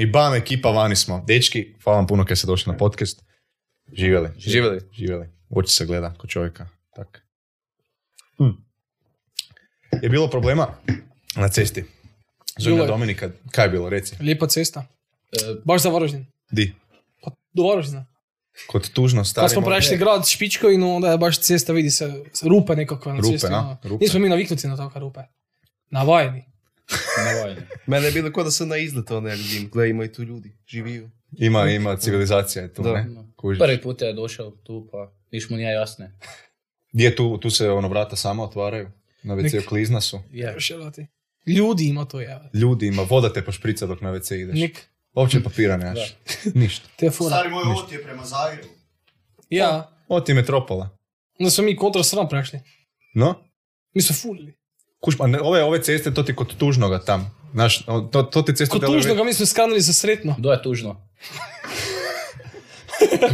I bam, ekipa vani smo. Dečki, hvala vam puno kad ste došli na podcast. Živjeli. Živjeli. Živjeli. Oči se gleda kod čovjeka. Tak. Hm. Je bilo problema na cesti? Je. Dominika, kaj je bilo, reci? Lijepa cesta. E, Baš za Varaždin. Di? Pa do Varaždina. Kod tužno stari... Kad smo prešli grad Špičkovinu, onda je baš cesta, vidi se, rupe nekakve na Rupe, cesti. a? ono. Rupe. Nismo mi naviknuti na takve rupe. Navajeni. Mene je bilo kao da sam na izletu, ono, ja vidim, gle, ima i tu ljudi, živiju. Ima, ima, civilizacija je tu, Da. ne? Kužiš. Prvi put je došao tu, pa niš mu nije jasne. Gdje tu, tu se ono vrata sama otvaraju? Na WC klizna su. Ljudi ima to je. Ljudi ima, voda te pošprica dok na WC ideš. Nik, Uopće papira nemaš. Ništa. te fura. Stari moj, ovo ti je prema Zagrebu. Ja, Ovo ti je metropola. onda smo mi kontra sram prešli. No? Mi smo fulili. Kuš, pa ne, ove, ove ceste, to ti kod tužnoga tam. Znaš, to, to ti ceste... Kod tužnoga mi smo skanali za sretno. Do je tužno.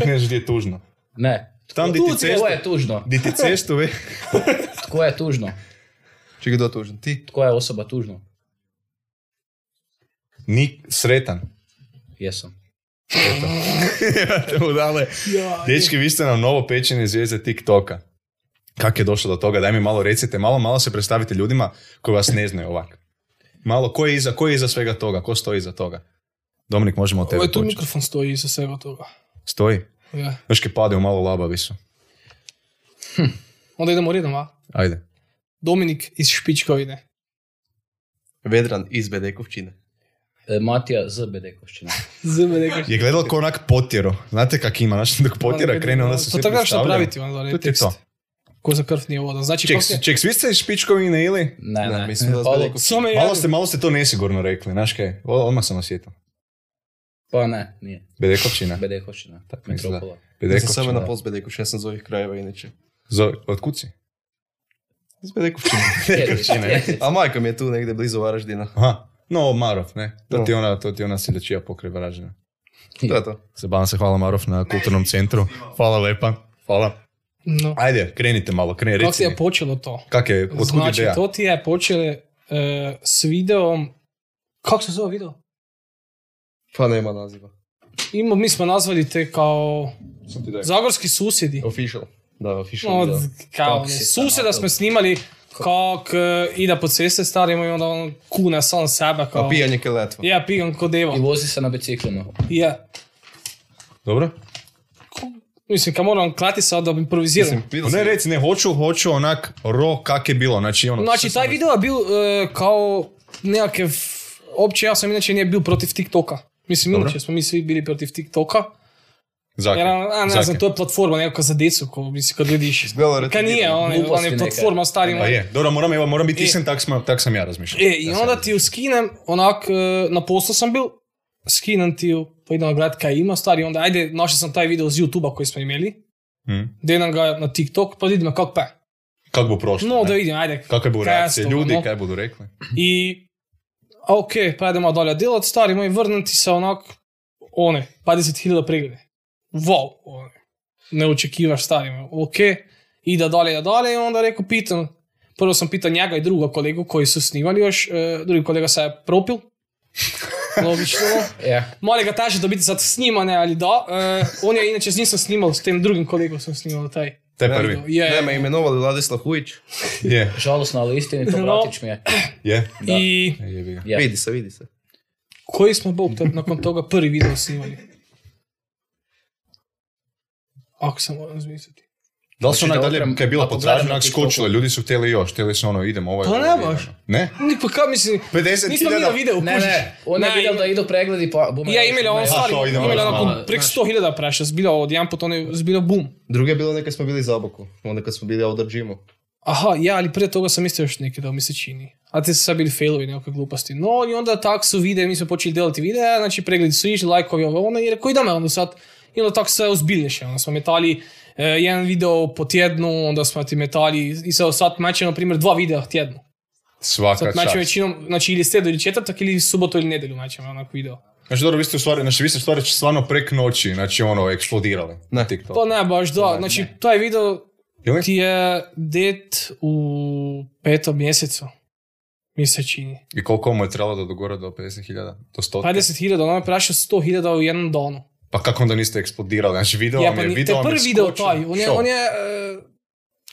Ne znaš gdje je tužno. Ne. Tam di ti Tko cestu, je tužno? di ti cestu, ve, Tko je tužno? Čekaj, kdo tužan? Ti? Tko je osoba tužno? ni sretan. Jesam. Te budale. Ja, Dečki, vi ste nam novo pečene zvijezde TikToka. Kako je došlo do toga? Daj mi malo recite, malo, malo se predstavite ljudima koji vas ne znaju ovak. Malo, ko je iza, ko je iza svega toga? Ko stoji iza toga? Dominik, možemo od tebe Ovaj tu početi. mikrofon stoji iza svega toga. Stoji. Ja. Još kaj padaju malo labavi su. Onda idemo redom, a? Ajde. Dominik iz Špičkovine. Vedran iz Bedekovčine. E, Matija z Bedekovšćine. Zme nekaj. Je gledalo ko onak potjero. Znate kak ima, znači dok potjera krene, onda se To sve tako što predstavljaju. napraviti onda, To je to. Ko za krv nije voda. Znači, Ček, je- ček, svi ste iz Špičkovine ili? Ne, Ne, ne. mislim da. Samo Malo ja. ste, malo ste to nesigurno rekli, znaš kaj? O- Odmah sam osjetio. Pa ne, nije. Bedekovčina. Mislim da. Metropola. Ja sam samo Bedekovčina. na pol s Bedekovčine, ja sam iz ovih krajeva inače. Zo, od kuci? Iz Bedekovčine. Je, A majka mi je tu negdje blizu Varaždina. Aha. No, Marov, ne? To No. ti je ona, to ti ona siljačija pokraj Varaždina. To je to. Zabavam se, hvala Marov na kulturnom centru. Hvala lepa. Hvala. No. Ajde, krenite malo, kreni, Kako ti je počelo to? Kak je, otkud znači, ideja? to ti je počelo e, s videom... Kako se zove video? Pa nema naziva. Ima, mi smo nazvali te kao. Zagorski susjedi. Official. Da, official No, video. kao Kako ono, susjeda smo snimali kak e, ide po ceste starimo i onda on kune sam sebe kao... A pijanje keletva. Ja pijam ko deva. I vozi se na biciklima. Ja. Dobro? Mislim, kad moram klati sad da improviziram. Mislim, Ne, reci, ne, hoću, hoću onak ro kak je bilo, znači ono... Znači, taj video je bil e, kao nekakav... Opće, ja sam inače nije bil protiv TikToka. Mislim, Dobro. inače smo mi svi bili protiv TikToka. Zake. Jer, a, ne Zake. znam, to je platforma nekakva za djecu, ko, mislim, kad vidiš... Kad nije, on je, on je platforma starima. Pa je, dobro, moram, evo, moram biti E. iskren, tak, sam, tak sam ja razmišljao. E, i onda ti ju skinem, onak, e, na poslu sam bil, skinem ti ju, pa idem gledat kaj ima, stari, onda ajde, našao sam taj video z YouTube-a koji smo imeli, Hm. denem ga na TikTok, pa vidimo kako pe. Kak bo prošlo? No, ne? da vidim, ajde. Kakve je reakcije toga, ljudi, no. kaj budu rekli? I, ok, pa idemo dalje delat, stari moj, vrnem ti se onak, one, 50.000 preglede. Wow, one. ne očekivaš stari moj, ok, ide dalje, dalje onda rekao, pitam, prvo sam pitao njega i druga kolegu koji su snimali još, e, drugi kolega se je propil, logično, Ja. Mali ga teže dobiti sad snimane, ali da. E, on je inače s njim sam snimao, s tem drugim kolegom sam snimao taj. Te prvi. Je, Ne, me imenovali Vladislav Hujić. Je, Žalosno, ali istinito, No. bratić mi je. je. I jebi ga. Je. Vidi se, vidi se. koji smo bog nakon toga prvi video snimali? Ako sam moram razmisliti. Da li su onak da dalje, kaj je bila ako potražnja, onak skočilo, ljudi su htjeli još, htjeli su ono, idemo, ovo je... Pa ovo ne baš. idemo. Ne? Ni pa kao mislim, 50 nismo mi na video, Ne, kužiš. ne, on je ima- da idu pregledi, pa bome. Ja imeli on A, stvari, imeli onako malo, prek znaš. 100.000 prešla, zbilo od jedan put, on je zbilo bum. Druge je bilo nekad smo bili za oboku. Onda kad smo bili outdoor gymu. Aha, ja, ali prije toga sam isto još neki dao mi se čini. A te su sad bili failovi, nekakve gluposti. No, i onda tak su videe, mi smo počeli delati videa, znači pregledi su išli, lajkovi ovo ono, i rekao idemo onda sad. I onda tako se ozbiljnejše, onda smo metali e, jedan video po tjednu, onda smo ti metali, i sad sad na primjer, dva videa tjedno. Svaka Sad čast. većinom, znači ili sredu ili četvrtak ili subotu ili nedjelju mećemo onak video. Znači, dobro, vi ste u stvari, znači, vi ste u stvari stvarno prek noći, znači, ono, eksplodirali. Na TikTok. Pa ne baš, da, znači taj video Ili? ti je det u petom mjesecu. mi se čini. I koliko mu je trebalo da dogora do 50.000? Do 100? 50.000, on je prešao 100.000 u jednom danu. Pa kako onda niste eksplodirali? Znači video Ja, vam pa je, ni, video vam je prvi video taj, on je, on je e,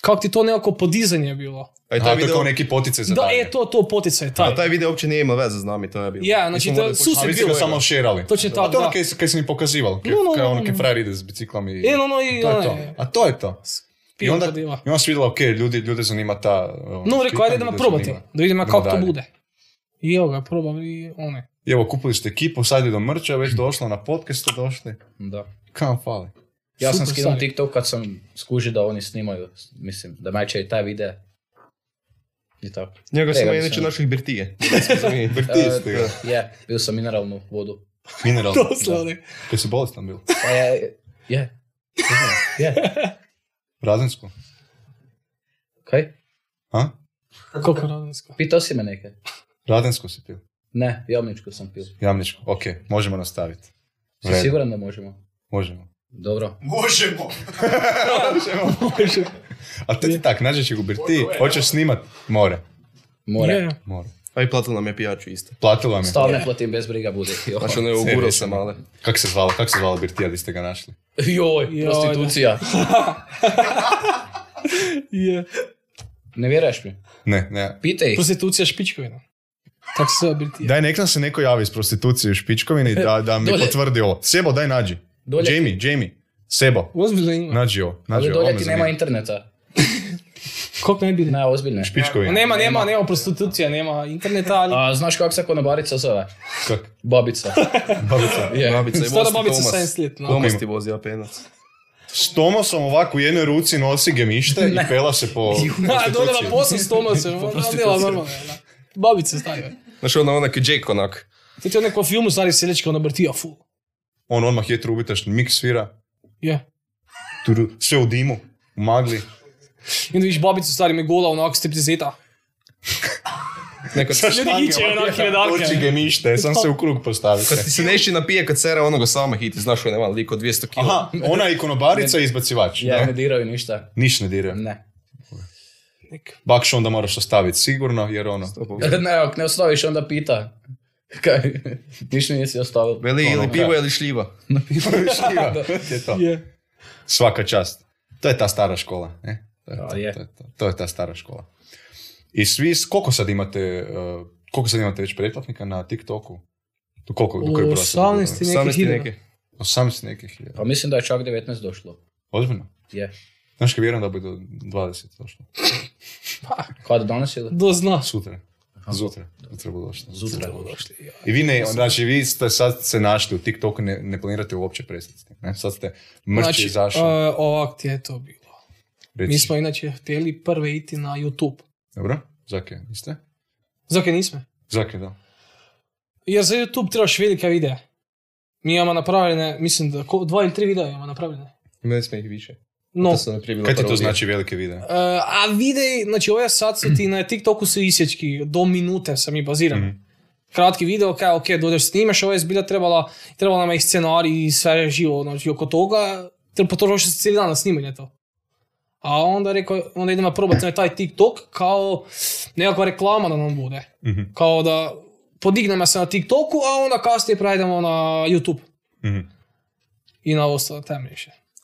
kako ti to nekako podizanje bilo. A i Aha, taj to je video, kao neki poticaj za Da, dalje. e, to, to poticaj, taj. a taj video uopće nije imao veze s nami, to je bilo. Ja, znači to A vi ste bio. ga samo šerali. Točno A tako, to je da. ono kaj, kaj si mi pokazivalo. Kaj, No, no, kaj no, ono no. kaj frajer ide s biciklom i... E, no, no, i to je to. A to je to. I onda, i onda si vidjela, ok, ljudi, ljude zanima ta... ono, No, rekao, ajde idemo probati, da vidimo kako to bude. I evo ga, probam i one. I evo, kupili ste ekipu, sad je do mrča, već došlo na podcastu, došli. Da. Kam fali? Ja sam Super skinuo stvari. TikTok kad sam skužio da oni snimaju, mislim, da i taj video. I tako. Njega sam Ega, inače naših birtije. Vrti ste ga. E, Je, pio sam mineralnu vodu. Mineral. Doslovno. Kaj si bolestan bil? Pa je, je. Je. Razensku? Kaj? A? Koliko radinsko? Pitao si me neke? Radensku si pil? Ne, javničku sam pio. Jamničku, ok, možemo nastaviti. Si siguran da možemo? Možemo. Dobro. Možemo. A te ti tak, nađeš ih u birti, hoćeš snimat more. More. Je. More. A i platila nam je pijaču isto. Platilo vam je. Stal ne platim bez briga bude. Jo. Znači ono je ugurao sam, ali... Kako se zvala, kako se zvala birtija di ste ga našli? Joj, Joj, prostitucija. Je. Ne vjeruješ mi? Ne, ne. Pitaj. Prostitucija špičkovina. Tako se birtija. Daj, nek nam se neko javi iz prostitucije u Špičkovini da, da mi Dolje. potvrdi ovo. Sebo, daj nađi. Dolje- Jamie, Jamie. Sebo, Ozbiljno ima. nađi ovo. Nađi Ali ovo, ovo dolje me ti zanima. nema interneta. Koliko ne bi? Ne, ozbiljno. Špičkovina. Nema, nema, nema prostitucija, nema interneta, ali... A znaš kako se konobarica zove? Kak? Babica. Babica. Je. Babica i Stara vozi babica Tomas. 70 let, no. Tomas ti vozi apenac. S Tomasom ovako u jednoj ruci nosi gemište i pela se po Da, dole na prostituciji. posao s Tomasem, ona djela normalno. da. Babice stavio. Našel na onak Jake onak. Ti to neko filmu stari selečko nabrtijo, fu. On odmah je trubitaš, mik svira. Ja. Turu, vse v dimu, v magli. In vidiš babico starimi gola, onak striptizeta. Neko ljudi iče, enake redarke. Oči ga mište, sam se v krug postavi. Kad ti se nešči napije, kad sere onoga sama hiti, znaš, je ne malo, liko 200 kg. Aha, ona je ikonobarica i izbacivač. Ja, ne, ne diraju ništa. Niš ne diraju. Ne. Bakš onda moraš ostaviti sigurno, jer ono... Ne, ako ne ostaviš, onda pita. Kaj? Ništa nisi ostavil. Veli ili Ono, pivo ili šljiva. Šljiva, je to. Je. Svaka čast. To je ta stara škola. Ne? To, je to, je. to, je to. to je ta stara škola. I svi, koliko sad imate, uh, koliko sad imate već pretplatnika na TikToku? Do koliko, do koje broja sad 18 dogurali? i neki 18 hiljada. neke. 18 nekih hiljada. Pa mislim da je čak 19 došlo. Ozbiljno? Je. Znaš kaj vjerujem da bude do 20 došlo. Kada danas ili? Do zna. Sutra. Zutra. Sutra bude došlo. Zutra. I vi ne, znači vi ste sad se našli u TikToku, ne, ne planirate uopće prestati ne? Sad ste mrči Znači, izašli. uh, ovak ti je to bilo. Reci. Mi smo inače htjeli prve iti na YouTube. Dobro? Zake, niste? Zake nismo? Zake, da. Jer za YouTube trebaš velike videa. Mi imamo napravljene, mislim da ko, dva ili tri videa imamo napravljene. Imali smo ih više. No, To sam Kaj ti to znači velike videe? Uh, a videi, znači ove sad su ti na TikToku su isječki, do minute sam i bazirani. Mhm. Kratki video, kaj, ok, dođeš snimeš, ovo je zbilja trebala, trebala nam je i scenarij i sve živo, znači oko toga, treba potrošiti se cijeli dan na snimanje to. A onda rekao, onda idemo probati na taj TikTok kao nekakva reklama da nam bude. Mhm. Kao da podignemo se na TikToku, a onda kasnije prejdemo na YouTube Mhm. i na ostale te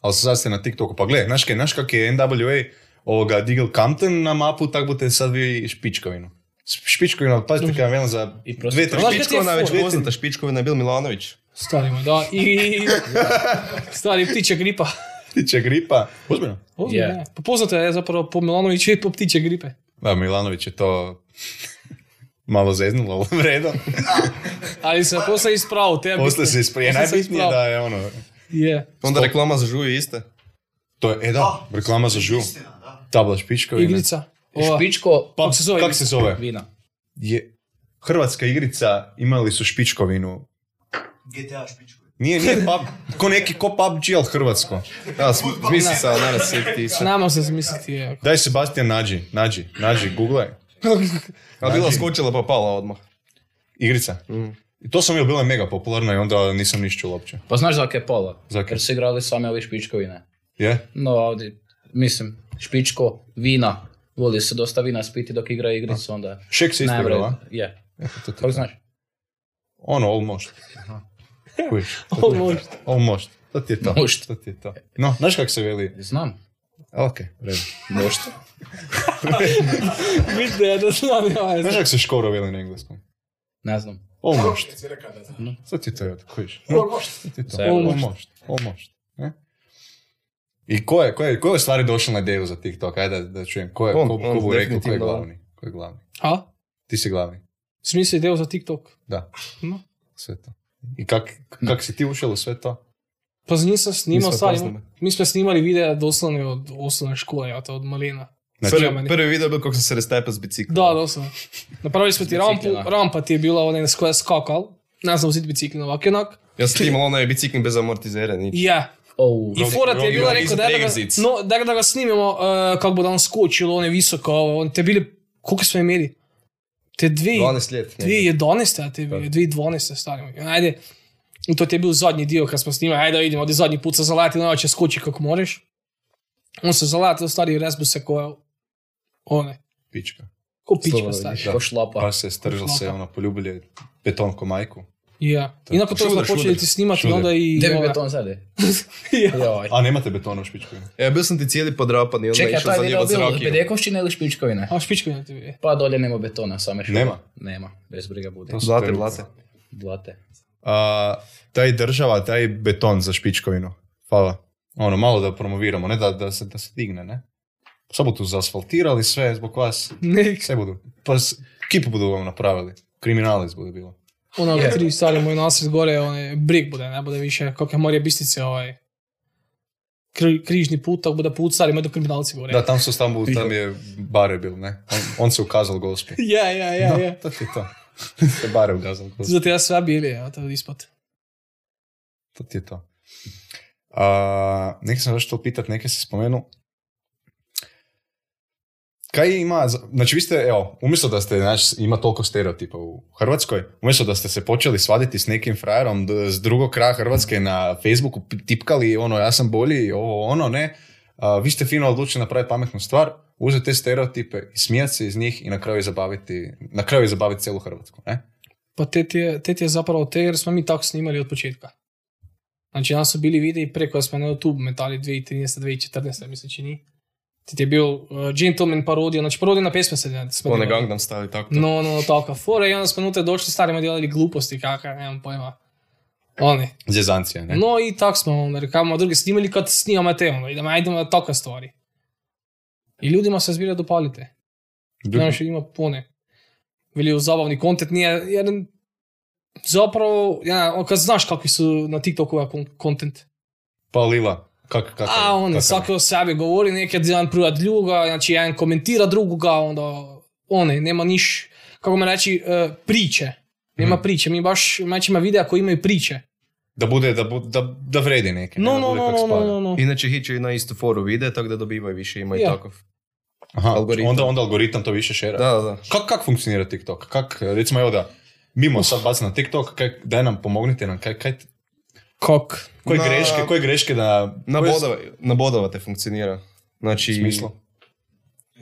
Ali sad ste na TikToku, pa gle, znaš kaj, znaš kak je NWA ovoga digel Compton na mapu, tak budete sad vi Špičkovinu. Špičkovina, pazite kaj vam za I dve, tri Špičkovina već poznata, Špičkovina je bil Milanović. Stari moj, da. I stari ptiče gripa. ptiče gripa. Ozbiljno? Ozbiljno, ne. Pa poznato je zapravo po Milanoviću i po ptiče gripe. Da, Milanović je to malo zeznulo u redu. Ali se poslije ispravo, te Posle se najbitnije da je ono... Je. Onda reklama za žuju iste. To je, e da, reklama za žu. Tabla. Igrica. Ova. Špičko, Pa, Kako se zove Kak se zove? vina. Je, Hrvatska igrica imali su Špičkovinu. GTA špičkovi. Nije, nije pub, ko neki, ko PUBG, ali hrvatsko. Da, misli se, ali naravno se ti se. Nama se smisliti je. Daj Sebastian, nađi, nađi, nađi, googlaj. Ali bila skočila pa pala odmah. Igrica. I to sam bio bila mega popularna i onda nisam niš čuo uopće. Pa znaš za je pola? Za? Jer su igrali same ove špičkovine. Je? No, ovdje, mislim, špičko, vina. Voli se dosta vina spiti dok igra igricu, onda... Šek se isto najbolje- igrao, a? Je. Eto, to ti Kako znaš? Ono, almost. Ti- Almost. Almost. To ti je to. Almost. To ti je to. No, znaš kako se veli? Znam. Ok, redu. Možda. Vidite, ja da znam, ja. Znaš kako se škoro veli na engleskom? Ne znam. Almost. To ti je to, eto, kužiš. Almost. To ti je to. Sve almost. Almost. Almost. Ne? I ko je, ko je, ko je u stvari došao na ideju za TikTok? Ajde da, da čujem. Ko je, On, ko, on ko rekao ko je glavni? Ko je glavni? A? Ti si glavni. Smisli ideju za TikTok. Da. No. Sve to. I kak, kak si ti ušel u sve to? Pa nisam snimao. Mi smo snimali videa doslovno od osnovne škole, ja od malina. Znači, Prvi- Prvi, prvi video je bio kako sam se restepao s biciklom. Da, doslovno. Napravili smo ti rampu, rampa ti je bila onaj s koja je skakal. Ne znam uzeti bicikl ovak i onak. Ja sam ti imao onaj bicikl bez amortizera, nič. Ja. Oh, I fora ti je bila rekao da, da, ga, no, da, da ga snimimo uh, kako bo da on skočil, on je visoko, on te bili, koliko smo imeli? Te dve, 12 let. ne. 2011, a te bili, 2012 stari moj. Ajde, i to ti je bil zadnji dio kad smo snimali, ajde vidimo, da zadnji put se zalati, no će skoči kako možeš. On se zalati, stari resbu se ko, one, Pička. ko pička stari. Ko šlapa. Pa se stržal se, ono, poljubilje betonko majku. Ja. I nakon toga smo počeli ti snimati šuder. onda i... Gdje bi ove- beton sad? Ja. Joj. A nemate betona u špičkovini? Ja, bio sam ti cijeli podrapan i onda Čekaj, išao taj za video njega bio zrakiju. Bedekovščine ili Špičkovine? A špičko na tebi. Pa dolje nema betona, same šume. Nema? Nema, bez briga bude. To Blate, te blate. Blate. A, taj država, taj beton za špičkovinu. Hvala. Ono, malo da promoviramo, ne da, da, se, da se digne, ne? Sad budu zaasfaltirali sve zbog vas. Ne, Sve budu. Pa s- kipu budu vam napravili. Kriminalac bude bilo. ono Je. tri stari moj nasred gore, onaj brik bude, ne bude više, kako je Marija Bistice, ovaj, kri, križni put, tako bude put stari, do kriminalci gore. Da, tam su Stambu, tam je bare bil, ne? On, on se ukazal gospi. Ja, ja, ja, ja. to ti je to. Se bare ukazal gospi. Zato ja sve bili, ja, to je ispod. To ti je to. A, nekaj sam to pitat, neke si spomenuo. Kaj ima, znači vi ste, evo, umjesto da ste, znači, ima toliko stereotipa u Hrvatskoj, umjesto da ste se počeli svaditi s nekim frajerom d- s drugog kraja Hrvatske na Facebooku, tipkali ono, ja sam bolji, ovo, ono, ne, a, vi ste fino odlučili napraviti pametnu stvar, uzeti te stereotipe i smijati se iz njih i na kraju zabaviti, na kraju zabaviti cijelu Hrvatsku, ne? Pa te ti je, te je zapravo te, jer smo mi tako snimali od početka. Znači, nas su bili videi preko smo na YouTube metali 2013. 2014. mislim čini. Ti je bil uh, Gentleman parodija, znači parodija na pesme se smo One delali. Gangnam Style, tako to. No, no, tako, fore, i onda smo unutra došli starima delali gluposti, kakve, nemam pojma. Oni. Zjezancija, ne? No i tako smo onda rekamo druge snimali kad snimamo te ono, idemo, idemo na takve stvari. I ljudima se zbilja dopalite. Znaš, ima pune. Veli zabavni kontent nije, jer zapravo, ja, kad znaš kakvi su na TikToku kontent. Pa Lila, kak, kak, A on svaki o sebi govori, nekad jedan privat druga, znači jedan komentira drugoga, onda one, nema niš, kako me reći, e, priče. Nema Mhm. priče, mi baš, znači ima videa koji imaju priče. Da bude, da, bu- da, da vredi neke. No, ne, no, no, kak no, no, no, no. Inače hićaju na istu foru vide, tako da dobivaju više, ima i Ja. takav. Aha, Algoritam. Onda, onda algoritam to više šera. Da, da, da. Kak, kak funkcionira TikTok? Kak, recimo evo da, mimo sad baci na TikTok, kaj, daj nam pomognite nam, kaj, kaj, Kak? koje Na- greške, koje greške da... Na, koje- bodova, na bodova te funkcionira. Znači, U smislu?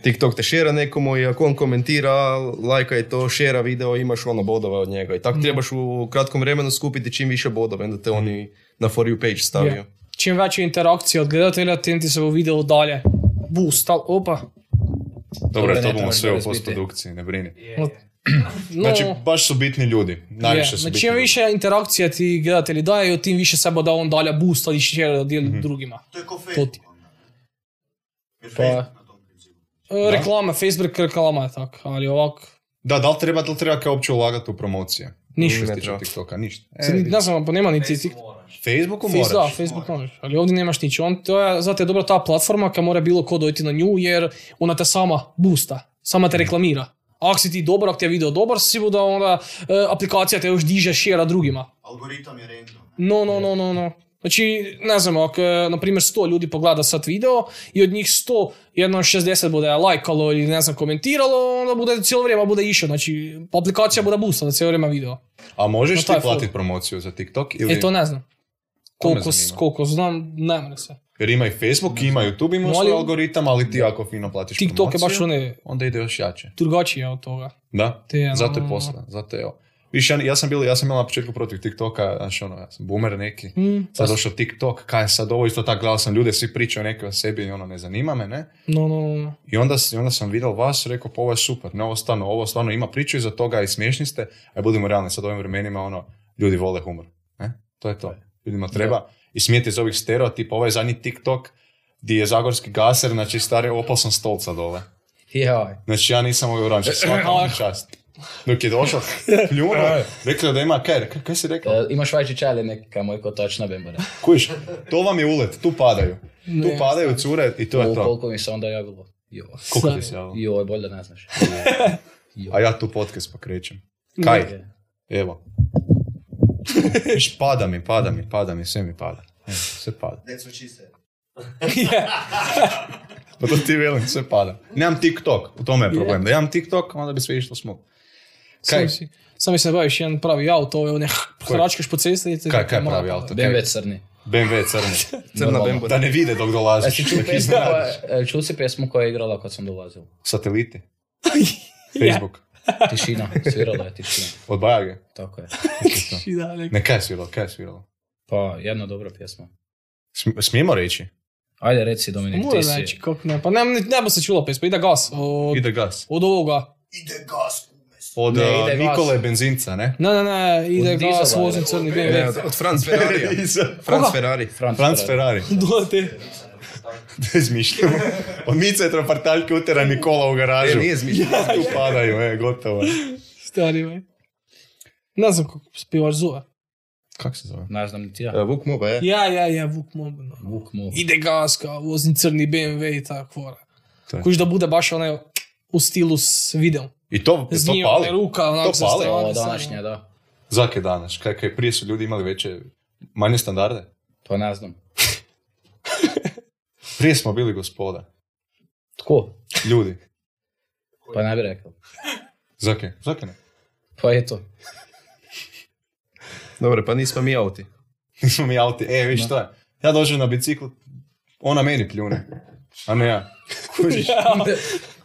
TikTok te šera nekomu i ako on komentira, lajka je to, šera video, imaš ono bodova od njega. I tako trebaš u kratkom vremenu skupiti čim više bodova, onda te oni na For You page stavio. Ja. Čim veća interakcija od gledatelja, tim ti se u video dalje. Boost, al, opa. Dobro, to bomo sve u postprodukciji, ne brini. No, Znači, baš su bitni ljudi. Najviše je, su znači, bitni čim ljudi. više interakcija ti gledatelji daju, tim više se da on dalje boosta i share Mhm. drugima. To je ko Facebook Pa-. E, Reklama, Facebook reklama je tak, ali ovak, Da, da li treba, da li treba kao uopće ulagati u promocije? ništa. Što se Ne tiče treba. TikToka, ništa. E, Sad vidi. ne znam, pa nema niti tik... Facebooku Face, moraš. da, Facebook možeš, ali ovdje nemaš nič. On, to je, zato je dobra ta platforma kad mora bilo ko dojти na nju, jer ona te sama boosta, sama te reklamira. Ako si ti dobar, ako ti je video dobar, sigurno da onda e, aplikacija te još diže šera drugima. Algoritam je random. No, no, no, no, no. Znači, ne znam, ako, e, na primjer, 100 ljudi pogleda sad video i od njih 100, jedno 60 bude lajkalo ili ne znam, komentiralo, onda bude cijelo vrijeme bude išao. Znači, aplikacija bude boostala cijelo vrijeme video. A možeš No, ti platiti promociju za TikTok? Ili... E, to ne znam. Koliko, koliko znam, ne se. Jer ima i Facebook, ima YouTube, ima svoj algoritam, ali ti ako fino platiš TikTok je baš promociju, one onda ide još jače. drugačije od toga. Da, Te je, zato je ono- posla, zato je evo. Viš, ja, ja sam bio, ja sam imao na početku protiv TikToka, znači ono, ja sam boomer neki. Mm, Sad došao TikTok, kaj je sad ovo isto tako, gledao sam ljude, svi pričaju neke o sebi i ono, ne zanima me, ne? no, no, no. I onda, onda sam vidio vas, rekao, pa ovo je super, ne, ovo stvarno, ovo stvarno ima priču iza toga i smiješni ste, a budimo realni, sad u ovim vremenima, ono, ljudi vole humor, ne? To je to. Ljudima treba. I smijete iz ovih stereotipa, ovaj zadnji TikTok, di je zagorski gaser, znači stari, sam stolca dole. Jaj. Znači ja nisam mogao vjerovati, znači svaka vam čast. Dok je došao, pljunuo, rekao da ima, kaj, kaj, kaj si rekao? E, Imaš vajči čali neki kaj moj ko točno bembare. Kužiš, to vam je ulet, tu padaju. Tu Ne. padaju cure i to je to. Koliko mi se onda javilo. Joj. Koliko ti se javilo? Joj, bolje da ne znaš. A ja tu podcast pa krećem. Kaj? Evo. Viš, pada mi, pada mi, pada mi, sve mi pada. Evo, sve pada. That's what she said. Pa to ti velim, sve pada. Nemam TikTok, u tome je problem. Da imam TikTok, onda bi sve išlo smog. Kaj? Sam si, sam se baviš jedan pravi auto, ovo ne hračkaš po cesti i te... Kaj, kaj mora pravi auto? BMW crni. BMW crni. Crna bemba. Da ne vide dok dolaziš. Jesi čuo iznenadiš. koja- e, čuo si pjesmu koja je igrala kad sam dolazio? Sateliti. Facebook. Tišina, svirala je tišina. Od Bajage. Tako je. I da, nek- Ne, kaj je sviralo, kaj je sviralo? Pa, jedna dobra pjesma. Sm- Smijemo reći? Ajde, reci Dominik, Mora ti si... reći, kako ne, pa ne, ne, ne bi se čulo pesma, ide gas, od, Ide gas. od ovoga, Ide gas. Od Ne, uh, ide gas. Nikole Benzinca, ne? ne, ne, ne, ide Od gas, vozim crni Ne, BMW, od, od Franz Ferrarija. Franz? Ferrari. Franz, Franz Ferrari. Ferrari. Dote, Da izmišljamo. Od Mice je tropartaljke utera Nikola u garažu. E, nije zmišljeno. Tu padaju, e, gotovo. je. stari, vaj. Ne znam kako se pivač zove. Kako se zove? Ne znam niti E, ja. Vuk Moba, je. Ja, ja, ja, Vuk Mob, no. Vuk mu. Ide gas, kao vozim crni BMW i tako fora. To je. Kuš da bude baš onaj u stilu s videom. I to, S to njim, pali? ruka, onako To pali? strane, O, samo. današnja, da. Zake danas? Kaj, kaj prije su ljudi imali veće, manje standarde? Pa ne znam. Prije smo bili gospoda. Tko? Ljudi. Pa ne bi rekao. Zake, zake ne. Pa eto. Dobro, pa nismo mi auti. Nismo mi auti. E, viš šta je? Ja dođem na biciklu, ona meni pljune. A ne ja. Kužiš?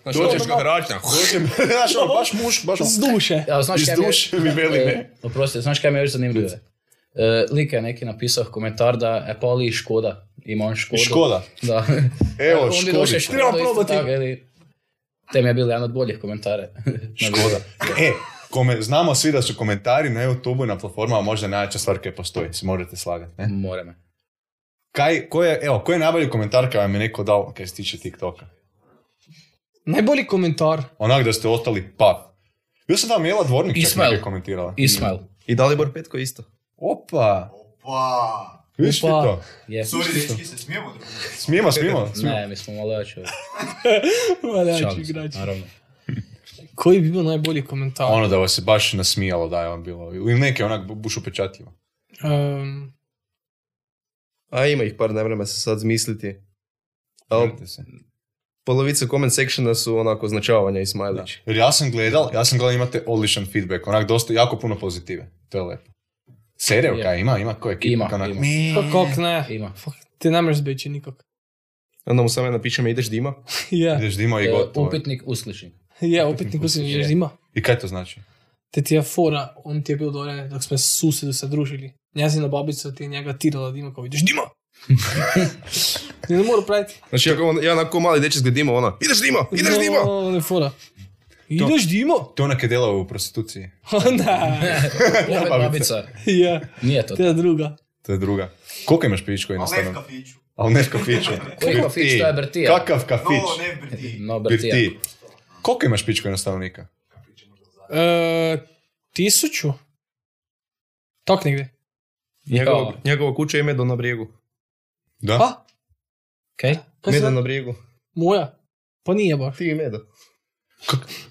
Dođeš ga hračna. Dođem, znaš, ono, baš muš, baš ono, S duše. Ja, znaš iz kaj duše mi veli ne. E, Oprosti, znaš kaj mi je još zanimljivo? E, Lika je neki napisao komentar da je pali i Škoda. Ima on Škodu. Škoda. Da. Evo, On došao. Škodu Trebam isto probati. tako, Te mi je bil jedan od boljih komentara. Škoda. E, kome, znamo svi da su komentari na YouTube i na platformama možda najjača stvar koja postoji, se možete slagati, ne? More me. Kaj, ko je, evo, ko je najbolji komentar kada vam je neko dao kaj se tiče TikToka? Najbolji komentar. Onak da ste ostali pa. Bio sam tamo Jela Dvornik čak Ismail. nekaj komentirala. Ismail. I Dalibor Petko isto. Opa, Pa. viš ti Opa. to? Je. Sorry, dečki, se smijemo drugi. Smijemo, smijemo. smijemo. Ne, mi smo malo jači. Valjači Šalim se, igrači. naravno. Koji bi bio najbolji komentar? Ono da vas se baš nasmijalo da je vam bilo. Ili neke onak buš upečatljivo. Ehm, A ima ih par, ne vreme se sad zmisliti. Vjerujte se. polovica comment sectiona su onako označavanja i smajlić. Jer ja sam gledal, ja sam gledal imate odličan feedback, onak dosta, jako puno pozitive. To je lepo. Je. kaj ima, ima koja ekipa. Ima, onak, ima. mi- kak ne? Ima. Fuck, ti ne možeš biti nikak. Onda mu samo ja napišem ideš dima. Je, Ideš dimo i E, gotovo. Upitnik uslišnik. je, opet niko se ne. I kaj to znači? Te ti je fora, on ti je bio dole, dok smo s susjedu se družili. Njezina babica ti je njega tirala da ima kao ideš dima. I ne mora praviti. Znači ja, ja onako mali dečec gled dima, ona, ideš dima, ideš dima! No, ne fora. Ideš dima? To onak je delao u prostituciji. ne, Opet babica. je, Nije to. to je druga. To je druga. Koliko imaš pičko Ali ne v jednostavno? kafiću. Ali ne v kafiću. Koji kafić, to je Bertija. Kakav kafić? No, ne Briti. No, Bertija. Koliko imaš pičko jednostavnika? E, tisuću? Tak negdje. Njegova, njegova kuća je Medo na brijegu. Da? Pa? Kaj? Kaj si Medo na- brijegu. Moja? Pa nije baš. Ti i Medo.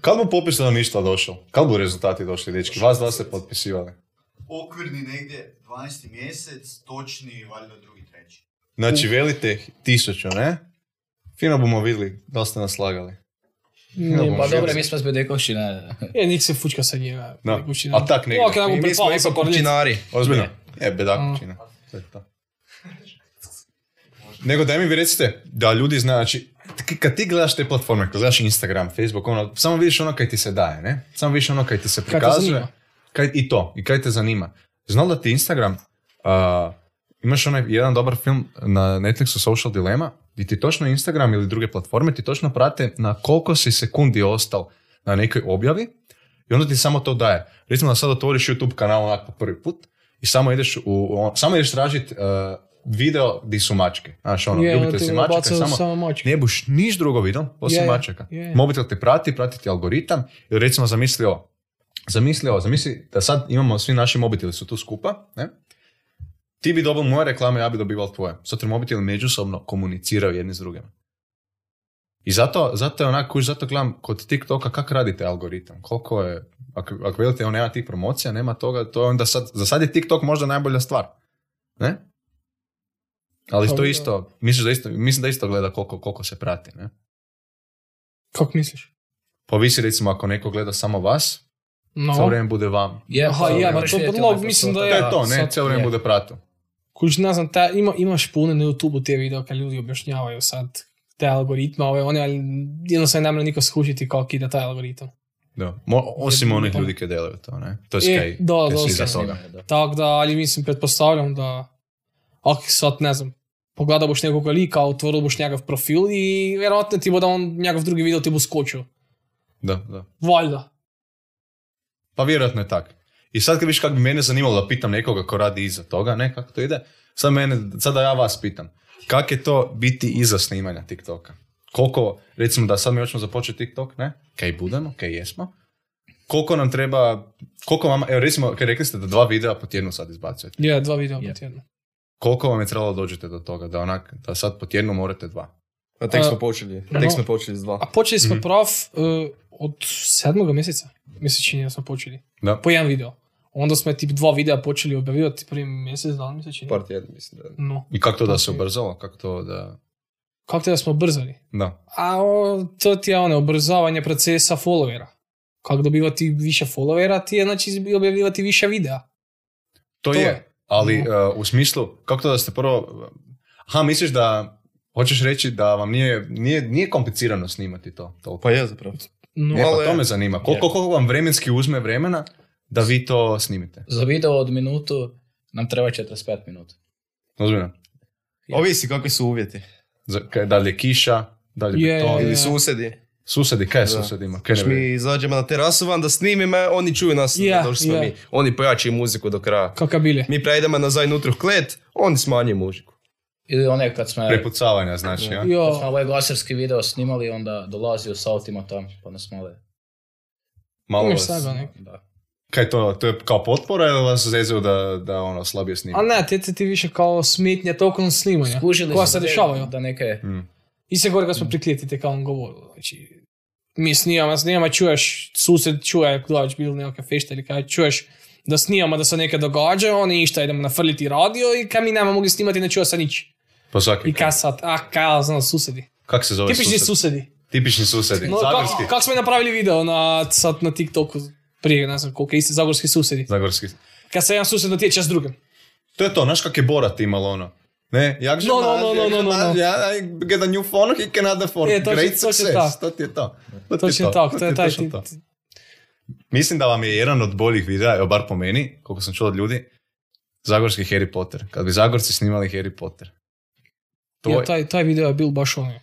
Kad bu popis stanovništva došao? Kad bu rezultati došli, dečki? Vas dva ste potpisivali. Okvirni negdje 12. mjesec, točni valjda drugi, treći. Znači, velite tisuću, ne? Fino bomo vidjeli da ste nas slagali. Nije Pa dobro, mi smo s Bedekovšine. Je, nik se fučka sa njima. Da. Kućina. A tak negdje. Ok, nakon I mi smo ipak općinari. Ozbiljno? E, bedakućina. To je to. nego daj mi vi recite da ljudi znaju, znači, kad ti gledaš te platforme, kad gledaš Instagram, Facebook, ono, samo vidiš ono kaj ti se daje, ne? Samo vidiš ono kaj ti se te prikazuje. zanima. Kaj, I to, i kaj te zanima. Znal da ti Instagram, a, imaš onaj jedan dobar film na Netflixu Social Dilemma, gdje ti točno Instagram ili druge platforme ti točno prate na koliko si sekundi ostal na nekoj objavi i onda ti samo to daje. Recimo da sad otvoriš YouTube kanal onak po prvi put i samo ideš, u, samo ideš tražit uh, video di su mačke. Znaš, ono, Je, ljubitelj si mačaka, nabacaju samo, samo mačke. ne buš niš drugo vidio, osim je, mačaka. je. Mobitel te prati, prati ti algoritam, ili recimo zamisli ovo. Zamisli ovo, zamisli da sad imamo, svi naši mobiteli su tu skupa, ne? Ti bi dobio moje reklame, ja bi dobivao tvoje. Zato mobiteli međusobno komuniciraju jedni s drugima. I zato, zato je onako, kuž, zato gledam kod TikToka kak radi taj algoritam. Koliko je, ako, ako vidite, on nema tih promocija, nema toga, to je onda sad, za sad je TikTok možda najbolja stvar. Ne? Ali Pa to isto, misliš da isto, mislim da isto gleda koliko, koliko se prati, ne? Kako misliš? Pa vi si recimo ako neko gleda samo vas, No. cijelo vrijeme bude vam. Je, Aha, pa, je, moraš to onaj mislim da To je- postotak. je to, ne? sad Cijelo vrijeme je. bude prato. Kuž, ne znam, ta, ima, imaš puno na YouTube te video kad ljudi objašnjavaju sad te algoritme, ove, one, ali jednostavno ne mora niko skužiti kako ide taj algoritam. Da. Mo, osim Je, onih ono. ljudi koji delaju to, ne? To je E, kaj, da, kaj da, si iza toga. Tako da, ali mislim, pretpostavljam da ako sad, ne znam, pogledao boš nekog lika, otvoril boš njegov profil i vjerojatno ti bo da on njegov drugi video ti bo skočio. Da, da. Valjda. Pa vjerojatno je tak. I sad kad viš kak bi mene zanimalo da pitam nekoga ko radi iza toga, ne, kako to ide, sad, mene, sad da ja vas pitam, kak je to biti iza snimanja TikToka? Koliko, recimo da sad mi hoćemo započeti TikTok, ne? Kaj budemo, kaj jesmo? Koliko nam treba, koliko vam, evo recimo, kaj rekli ste da dva videa po tjednu sad izbacujete. Je, dva videa po tjednu. Koliko vam je trebalo dođete do toga, da onak, da sad po tjednu morate dva? A tek smo počeli, no. tek smo počeli s dva. A počeli smo Mhm. prav uh, od sedmoga mjeseca, mjesec čini da smo počeli. Da. Po jedan video. Onda smo tip dva videa počeli objavljivati prvi mjesec dana, mjesec čini. Par tjedna, mislim da. No. I kako to da se je. ubrzalo? Kako to da... Kako te da smo brzali? Da. A o, to ti je ono, ubrzavanje procesa followera. Kako dobivati više followera ti je znači objavljivati više videa. To, To je. je. Ali No. uh, u smislu, kako to da ste prvo... Aha, misliš da... Hoćeš reći da vam nije, nije, nije komplicirano snimati to toliko? Pa je zapravo. No, E, malo pa to je. me zanima. Koliko, koliko vam vremenski uzme vremena da vi to snimite? Za video od minutu nam treba 45 minuta. Ozbiljno. Ovisi kakvi su uvjeti. Za- kaj- Da li je kiša, da li je beton? Ili susedi. Susedi, kaj je susedima? Kaj ne mi izađemo na terasu van da snimimo, oni čuju nas da došli smo mi. Oni pojačaju muziku do kraja. Kaka bile. Mi prejdemo nazaj unutra u klet, oni smanjuju muziku. Ili one kad smo, Prepucavanja, znači, ja? kad smo Jo, ovaj glaserski video snimali, onda dolazio s autima tam, pa nas male. Malo vas-. Da. Kaj to, to je kao potpora ili vas zezaju da, da ono slabije A snimate? ne, te se ti više kao smetnja tokom snimanja. Skužili koja se dešavaju. Da neke, Mm. I se gore kad smo priklijeti te kao on govorilo. Znači, mi snimamo, snimamo, čuješ, sused čuje, gledaš bilo nekakve fešte ili kaj, čuješ da snimamo da se neke događa, oni išta idemo nafrliti radio i kad mi nema mogli snimati ne čuje se nič. Pa svaki. I kaj sad, a kaj znam, susedi. Kak se zove Tipični sused? susedi. Tipični susedi. No, Zagorski. kako kak smo napravili video na, sad na TikToku prije, ne znam koliko, isti zagorski susedi. Zagorski. Kad se jedan sused natječe s drugim. To je to, znaš kak je Borat imalo ono? Ne, jak No, no, no, no, no, no, no. Ja, I get a new phone, he can add a phone. Točno- Great točno success, tak. to ti je to. To ti je Točno to, tako, to je taj ti- to. Mislim da vam je jedan od boljih videa, evo bar po meni, koliko sam čuo od ljudi, Zagorski Harry Potter. Kad bi Zagorci snimali Harry Potter. To Ja, je, taj, taj video je bil baš ono. e,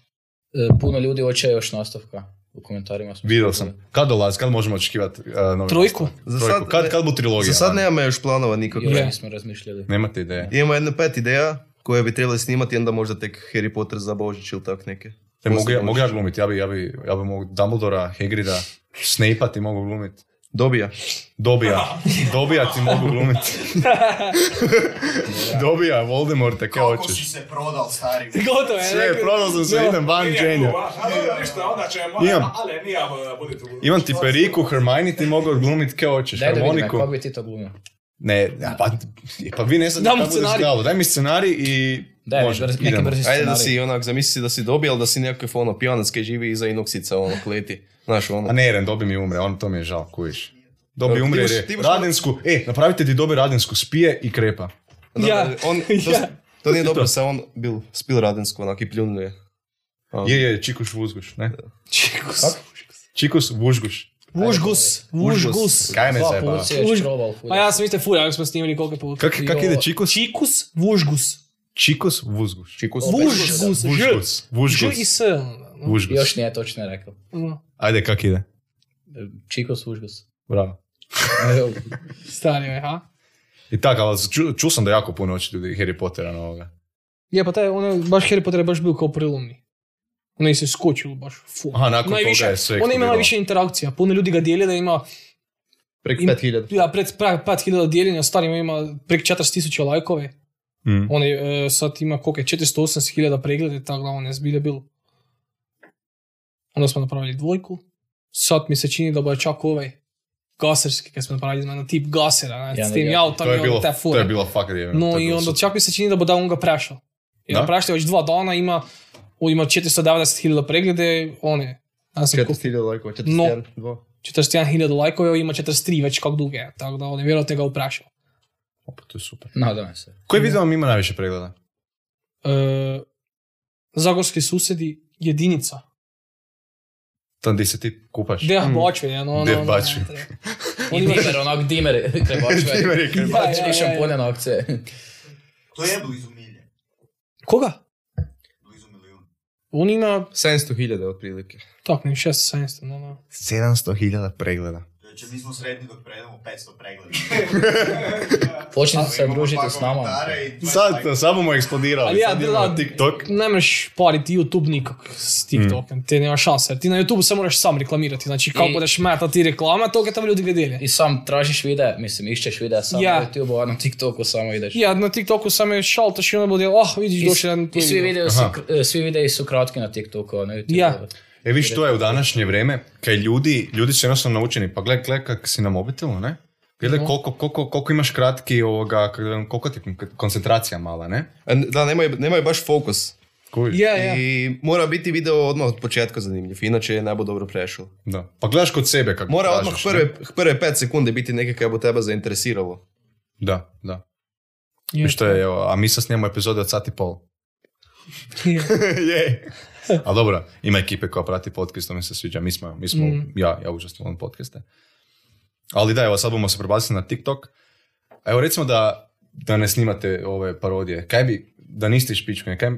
puno ljudi hoće još nastavka. U komentarima smo vidio sam. Kad dolazi, kad možemo očekivati uh, novi Trojku? Za Trojku. sad- kad, kad bu trilogija? Za sad nemamo još planova nikakve. Još Je. nismo razmišljali. Nemate ideje. Imamo jedno pet ideja koje bi trebali snimati onda možda tek Harry Potter za Božić ili tak neke. E, mogu, ja, mogu ja glumiti, ja bi, ja bi, ja bi mogu Dumbledora, Hagrida, Snape ti mogu glumiti. Dobija. Dobija. Dobija ti mogu glumiti. Dobija, Voldemorta, Kako hoćeš. si se prodal, stari? Gotovo je. Sve, prodao sam se, idem van Dženja. A dobro, ništa, onda ćemo, Imam. u... Imam ti periku, Hermione ti mogu glumiti kaj hoćeš, Daj da vidim, kako bi ti to glumio. Ne, ja, pa, pa vi ne znate mu kako bude scenarij. Daj mi scenarij i Daj, može, brz, neki brzi Ajde da scenarij. si onak, zamisli si da si dobija, ali da si nekakav ono pijanac koji živi iza inoksica, ono kleti. Znaš, ono. A ne, Eren, dobi mi umre, on to mi je žao, kujiš. Dobi umre ti jer je imaš- radensku, e, napravite ti dobi radensku, spije i krepa. Da, Ja. on, to, Ja. To nije dobro, se on bil spil radensko, onak i pljunuje. A, Je, je, Čikuš Vuzguš, ne? Čikus. Čikus Vužguš. Vužgus. Vužgus. Kaj me Dva zajeba? put si je Už- štroval. ful. Pa ja sam isto fulja, ako smo snimili koliko puta. Kak, kak ide Čikus? Čikus, Vužgus. Čikus Vuzguš. Čikus. Vužgus. Vužgus. Ž i s. no. Vužgus. Još nije točno rekao. No, Ajde, kak ide? Čikos užgus. Bravo. Stari me, ha? I tako, ali ču, čuo sam da jako puno oči ljudi Harry Pottera na ovoga. Je, pa taj, ono, baš Harry Potter je baš bio kao prilomni. Ono je se skočilo baš fu. Aha, nakon najviše, toga je sve On ima eksplodiralo. najviše interakcija. Puno ljudi ga dijeli da ima, Prek Im- 5000. ja, pred pra- 5000 dijeljenja, starima ima prek 40.000 lajkove. Mm. On je, e, sad ima koliko je, 480.000 preglede, tako da on je zbilje bil. Onda smo napravili dvojku. Sad mi se čini da bo čak ovaj gaserski, kad smo napravili na tip gasera, ne, Ja, s tim ja. jautom To je i bilo, te to fure. je bilo fuck jebeno. No to je i bilo onda super. čak mi se čini da bo da on ga prešao. Jer Da? prešao je već dva dana, ima, o, ima 490.000 preglede, on je, ja sam kup- 4000 lajkova, No. 41, 2. 41.000 lajkove, ima 43 već kak duge, tako da on je vjerojatno ga uprašao. Opa, to je super. Nadam se. Koji video vam ima najviše pregleda? E, Zagorski susedi, jedinica. Tam di se ti kupaš? Bačve, ja, no, Deh no, no, bačve. ne, I On ima- dimer, onak dimer, krebačve. Dimer je krebačve. Ja, ja, ja, ja. pune na akcije. To je blizu milje. Koga? Blizu milijun. On ima, 700.000 otprilike. tak, ne, 600, no, no. 700.000 pregleda. Znači, mi smo sretni dok predamo 500 pregleda. Počnite se družiti s nama. komentara i 20 Sad, samo mu eksplodirali. Ali ja, da, TikTok. Ne možeš pariti YouTube nikak s TikTokom, te nema šanse. jer Ti na YouTube se moraš sam reklamirati, znači kako I- budeš metati reklama, toga tamo ljudi gledali. I sam tražiš videa, mislim, išćeš videa sam Ja. na YouTube, a na TikToku samo ideš. Ja, na TikToku sam je šaltaš i onda bude, oh, vidiš, došli jedan i svi, kr- svi videi su kratki na TikToku, a na YouTube. E viš, to je u današnje vrijeme, kaj ljudi, ljudi su jednostavno naučeni, pa gledaj, gledaj kak si na mobitelu, ne? Gledaj Mhm. koliko, koliko, koliko imaš kratki ovoga, koliko ti kon- koncentracija mala, ne? N- Da, nemaju, nemaju baš fokus. Ja. I mora biti video odmah od početka zanimljiv, inače ne bo dobro prešao. Da. Pa gledaš kod sebe kako Mora odmah ne? prve, prve 5 sekunde biti nekaj kaj bo tebe zainteresiralo. Da, da. Je, Viš, to je, evo, a mi sad snijemo epizode od sat i pol. je. Ali dobro, ima ekipe koja prati podcast, to mi se sviđa. Mi smo, mi smo Mm. ja, ja volim podcaste. Ali da, evo sad bomo se prebaciti na TikTok. Evo recimo da, da ne snimate ove parodije. Kaj bi, da niste špičkani, kaj,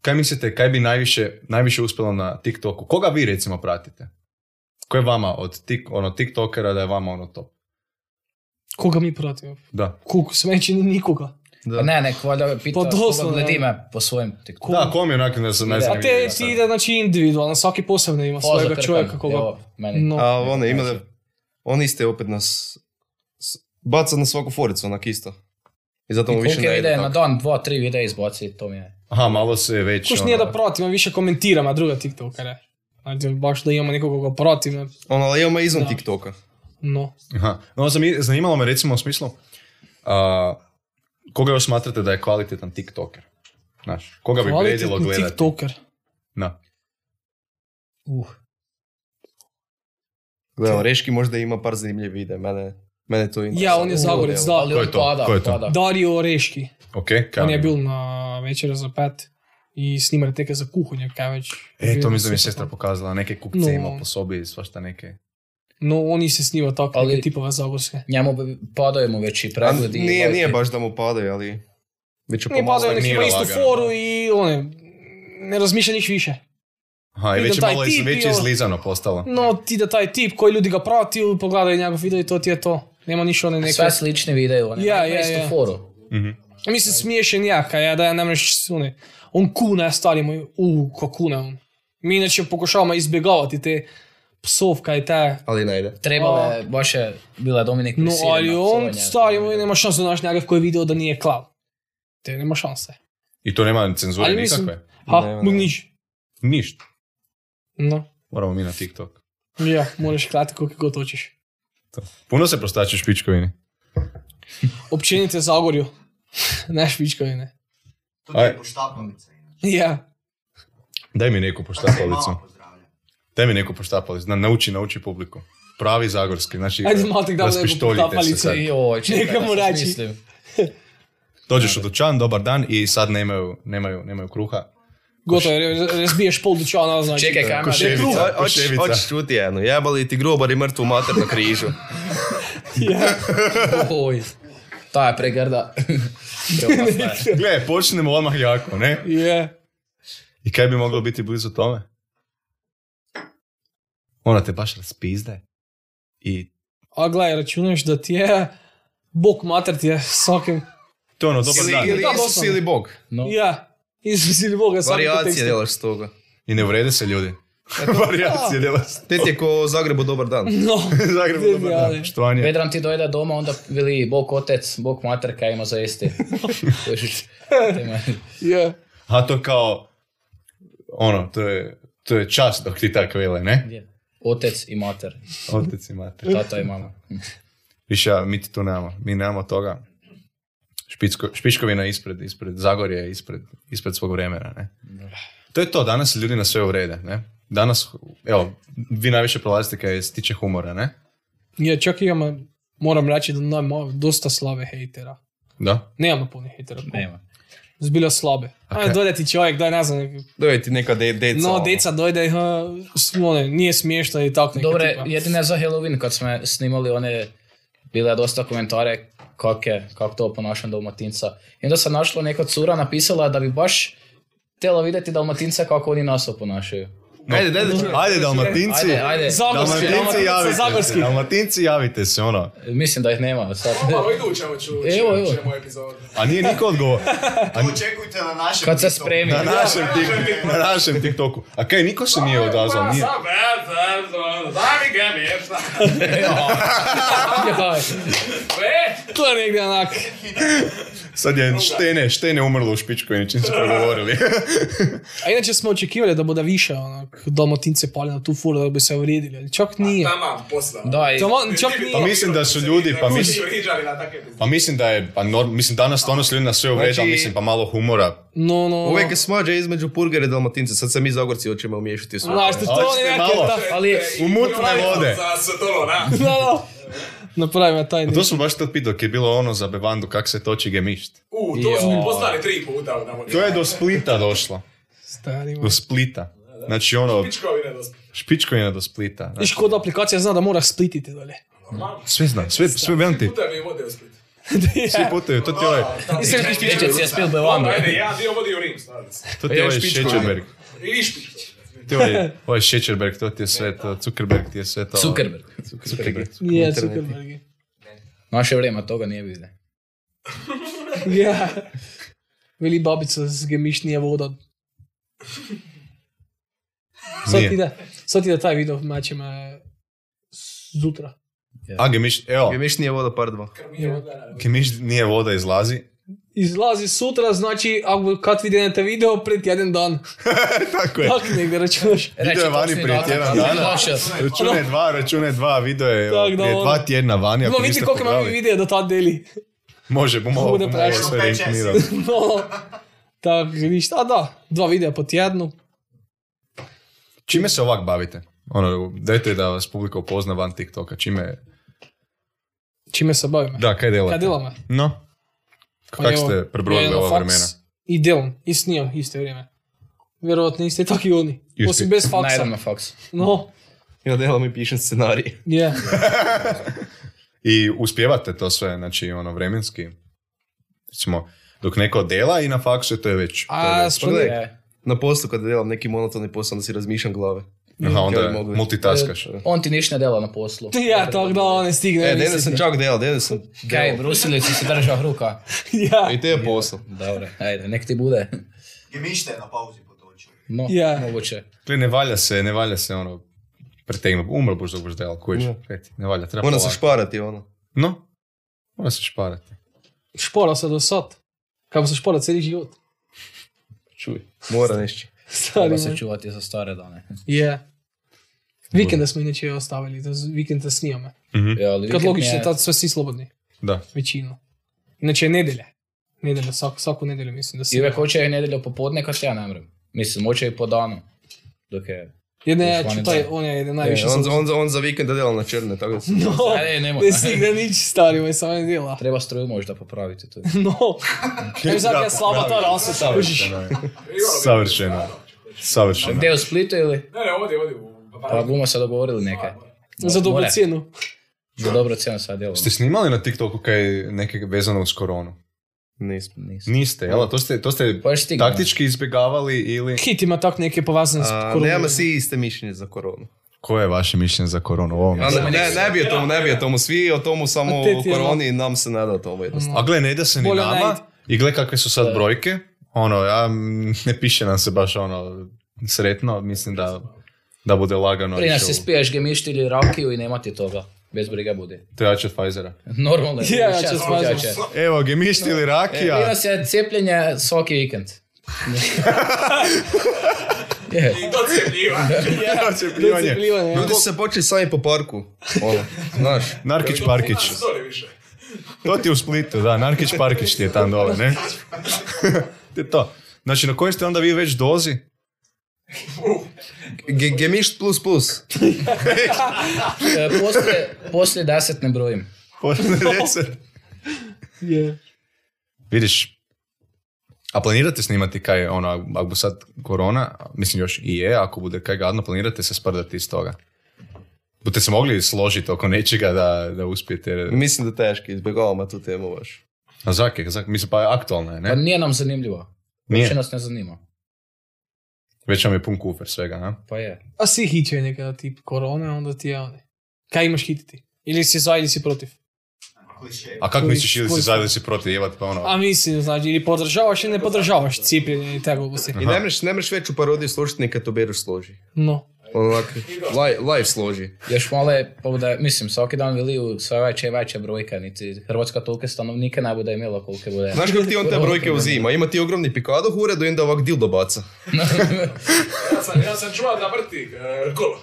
kaj mislite, kaj bi najviše, najviše uspjelo na TikToku? Koga vi recimo pratite? Ko je vama od tik, ono, TikTokera da je vama ono top? Koga mi pratimo? Da. Koliko smeći ni nikoga. Da. Pa ne, nek valjda pita Pa doslovno, gledi me po svojem TikToku. Da, kom je onak ne znam, ne znam. A te ti ide znači individualno, svaki posebno ima Poza svojega čovjeka koga... evo, meni. No. A one ima da, oni ste opet nas s- baca na svaku foricu onak isto. I zato mu više ne ide na dan, dva, tri videa izbaci, to mi je. Aha, malo se već... Kuš ono, nije da pratimo, više komentiramo druga TikTokere. Znači, baš da imamo nekoga koga pratimo. Ono, ali imamo izvan Da. TikToka. No. Aha. No, zanimalo me recimo u smislu, a, koga još smatrate da je kvalitetan TikToker? Znaš, koga bi vrijedilo gledati? TikToker. Da. Uh. Gledam, Reški možda ima par zanimljivih videa, mene, mene to interesuje. Ja, on je Zagorec, da. Ali on pada, Ko je to? pada. Dario Oreški. Ok, kaj On je ima? bil na večer za pet i snima reteke za kuhanje, kaj već. E, to mi je sestra pokazala, neke kukce No. ima po sobi svašta neke. No, oni se snima tako Ali- tipove zagorske. Njemu padaju mu već i A pregledi. nije, nije baš da mu padaju, ali... Će Nije pomalo. pazio, nek nije ima istu foru i one, ne razmišlja niš više. Aha, i već je malo iz, tip već izlizano postalo. No, ti da taj tip koji ljudi ga prati, pogledaju njegov video i to ti je to. Nema niš one neke... Sve slični videi, on Ja, ja, istu ja. foru. Mhm. Mislim, smiješen jaka, ja, da ja ne možeš, one, on kuna stari moj, u, ko kuna on. Mi inače pokušavamo izbjegavati te psovka i te, Ali ne ide. Trebalo A. je, baš je bila Dominik no, ali on, stari moj, nema šanse da naš njegov koji je video da nije klav. Te nema šanse. I to nema cenzure Ali mislim- nikakve. Ha, Nema, mu nema. niš. No, Moramo mi na TikTok. ja, moraš klati koliko god hoćeš. Puno se prostače u špičkovini. Općenite Zagorju. ne špičkovine. To je poštapalica. inače. Ja. Daj mi neku Tako Daj mi neku poštapalicu. Na, nauči, nauči publiku. Pravi zagorski. Znači, Ajde malo tek dam neku i- Joj, čekaj, Neka mu da smislim. Dođeš u dućan, dobar dan i sad nemaju, nemaju, nemaju kruha. Gotovo, jer razbiješ pol dućana, znači. Čekaj, kaj ima Koševica. koševica. Hoćeš čuti jedno, jebali ti grobari mrtvu mater na križu. Oj, ta je pregrda. Gle, počnemo odmah jako, ne? Je. I kaj bi moglo biti blizu tome? Ona te baš raspizde. I A gledaj, računaš da ti je Bog mater ti je svakim... to je ono, dobar Ili, dan. ili Isus ili Bog. No, Ja. Izvisili Boga svakim Variacije delaš s toga. I ne uvrede se ljudi. Variacije dela se. Te ti je ko Zagrebu dobar dan. No. Zagrebu dobar dan. Štovanje. Vedran ti dojde doma, onda veli Bog otec, Bog mater, kaj ima za jesti. Je. A to kao, ono, to je, to je čast dok ti tako vele, ne? Je. Otec i mater, Otec i mater. tata i mama. Više, ja, mi ti tu nemamo. Mi nemamo toga. Špicko, špičkovina ispred, ispred Zagorje, ispred, ispred svog vremena, ne? To je to, danas ljudi na sve uvrede, ne? Danas, evo, vi najviše prolazite kaj se tiče humora, ne? Je, čak imamo, moram reći da imamo dosta slabe hejtera. Da? Nemamo puno hejtera. Nema. Zbilja slabe. Aj, kaj? dojde ti čovjek, daj ne znam, Dojde ti neka de, deca. no, ono. deca dojde, ha, one, nije smiješno i tako neka Dobre, tipa. jedine za Halloween kad smo snimali one, bile dosta komentare kak je, kak to ponašam Dalmatinca. I onda sam našla neka cura napisala da bi baš htjela vidjeti Dalmatinca kako oni nas oponašaju. Ajde, daj da čujem. Ajde, dalmatinci. Ajde, ajde. Zagorski, Dalmatinci Dalmatinci, javite se. Zagorski. Dalmatinci javite se, ono. Mislim da ih nema sad. Malo idućemo ću, Evo, evo. ćemo epizodu. A nije niko odgovor. To očekujte na našem Kad se spremi. Na našem, tik, na našem TikToku. A kaj, niko se nije odazvao, nije. To je negdje onak. Sad je štene, štene umrlo u špičku, čim su progovorili. A inače smo očekivali da bude više onak, dalmatince pali na tu furu da bi se uvrijedili, ali čak nije. tamam, posla. Da, i Tamo, čak Pa nije. mislim da su ljudi, pa mislim, pa mislim da je, pa nor- mislim danas stvarno su ljudi na sve uvreda, Znači- mislim pa malo humora. No, no, Uvijek je smađa između purgera i dalmatinca, sad se mi Zagorci hoćemo umiješati su. Znaš, to je ta... ali U mutne vode. Za sotolo. Da, da. Napravimo taj A to smo baš tad pitao, je bilo ono za bevandu, kak se toči gemišt. U, to su mi poslali tri puta. To je do Splita došlo. Stari, Do Splita. Znači ono, Pičkovine dosta. špičkovina do Splita. Znači, Viš kod aplikacija zna da mora splititi dalje. sve zna, sve, sve velim ti. Puta mi vode u Split. Svi putuju, to ti je ovaj, spil bevandu. Ajde, ja dio vodi u Rim, se. to ti je ovaj špičkovina. Šećerberg. I špić. Torej, Ovo je Šečerberg, to ti je svet, eh, Zuckerberg ti je svet. Eh, Zuckerberg. Zuckerberg. Ja, Zuckerberg. No, še vreme, toga nije bil zdaj. ja. Veli babico z gemišnije vodo. So ti da, so ti da taj video mačema eh, zjutraj. Ja. A, gemiš, evo. Ja. Gemiš nije voda, pardon. Gemiš nije voda izlazi, Izlazi sutra, znači ako kad vidite video pred tjedan dan. Tako je. Tak negdje računaš. Video je vani prije tjedan dana. Račune dva, račune dva, video je Tak, da, prije ono. dva tjedna vani, ako No vidi niste koliko imamo pogledali. video do tad deli. Može, malo prešlo. sve reinformirati. No. Tak, vidiš, a da, dva videa po tjednu. Čime se ovak bavite? Ono, dajte da vas publika upozna van TikToka. Čime, Čime se bavim? da, kaj delate? Kaj delamo? No, Kak evo, ste na ova vremena? I delam, i snijam iste vrijeme. Vjerojatno iste tako i oni. Osim bez faksa. Najdem na faks. No, Ja delam i pišem scenarij. je. i uspijevate to sve, znači, ono, vremenski. Recimo, dok neko dela i na faksu to je već. to je A, već. Na poslu kad delam neki monotoni posao, onda si razmišljam glave. Aha, onda Kaj mogli? multitaskaš. on ti niš ne dela na poslu. Ja, tako da ne stigne. E, danas sam čak delal, danas sam Kaj, delal. brusili si se držao ruka. Ja, I to je posao. Dobro, ajde, nek ti bude. Gemište je na pauzi potočio. No, Ja. moguće. Gle, ne valja se, ne valja se ono pretegnuti. Umro boš dok boš delal, kojiš. Ja. Kaj ti, Ne valja, treba Moram se šparati, ono. No, mora se šparati. špora se do sad. Kako se špora cijeli život. Čuj. Mora nešto. Stari, se čuvati za stare dane. Je. Yeah. Vikende smo inače ostavili, vikende snijamo. Mhm. Mm ja, Kot logično, je... tam so vsi slobodni. Da. Večino. Inače nedelje. Nedelje, vsak, vsako nedeljo mislim, da si. Ive hoče nedeljo popodne, kar tja namreč. Mislim, moče je podano. Dokaj. Dok je... Jedne, Još vani taj, da. on je jedan E, najviše. on, sam- on, on za vikend dela na črne, tako da se... No, E, nemoj. ne stigne nič stari, moj samo ne djela. Treba struju možda popraviti tu. No, ne znam ja slaba ta rasveta, kužiš. Savršeno je. Savršeno. Savršeno. Gdje u Splitu ili? Ne, ne, ovdje, ovdje. u- Pa bumo se dogovorili neke. Za dobru cijenu. Za dobro cijenu sad djelo. Ste snimali na TikToku kaj neke vezano uz koronu? Nismo. Nisam. Niste, jel? To ste, to ste Pa još stigno. taktički izbjegavali ili... Hit ima tak neke povezane s koronom. nemamo svi iste mišljenje za koronu. Koje je vaše mišljenje za koronu? Ovo ne, ne, ne bi o tomu, ne bi o tomu. Svi o tomu samo o je koroni, nam se ne da o tomu jednostavno. A gle, ne ide se ni Bolje ne nama i gle kakve su sad brojke. Ono, ja ne piše nam se baš ono sretno, mislim da, da bude lagano. Prije nas si spiješ gemišti ili rakiju i nema ti toga. Bez briga bude. To je jače od Pfizera. Normalno je. Ja, jače. Evo, gemišti ili rakija. nas je cijepljenje svaki vikend. Je. I. Cijepljivanje. Cijepljivanje. Ljudi su se počeli sami po parku. Ono, znaš. Narkić Parkić. To ti je u Splitu, da, Narkić Parkić ti je tam dole, ne? to. Znači, na kojoj ste onda vi već dozi? Ge- Gemišt plus plus. Poslije, poslije deset ne brojim. Poslije deset. Je. Vidiš, a planirate snimati kaj, ono, ako bu sad korona, mislim još i je, ako bude kaj gadno, planirate se sprdati iz toga? Budete se mogli složiti oko nečega da, da uspijete? Mislim da teško, izbjegavamo tu temu baš. A zake, zake, mislim pa aktualna je, Pa ne? nije nam zanimljivo. Nije. Uopće nas ne zanima. Već vam je pun kufer svega, a? Pa je. A svi hićaju nekada tip korone, onda ti je one. Kaj imaš hititi? Ili si za ili si protiv? A kako misliš ili si za ili si protiv jebat pa ono? A mislim, znači, ili podržavaš ili ne podržavaš cijepljenje i tako gusi. I ne mreš, ne mreš veću parodiju složiti ni kad to bereš složi. No. Onak, live, live složi. Još malo je, pa bude, mislim, svaki dan veliju sve veća i veća brojka, niti Hrvatska tolike stanovnike ne bude imela kolike bude. Znaš kako ti on te brojke uzima? Ima ti ogromni pikado u uredu i onda ovak dildo baca. Ja sam, ja sam čuo da vrti e, kolo.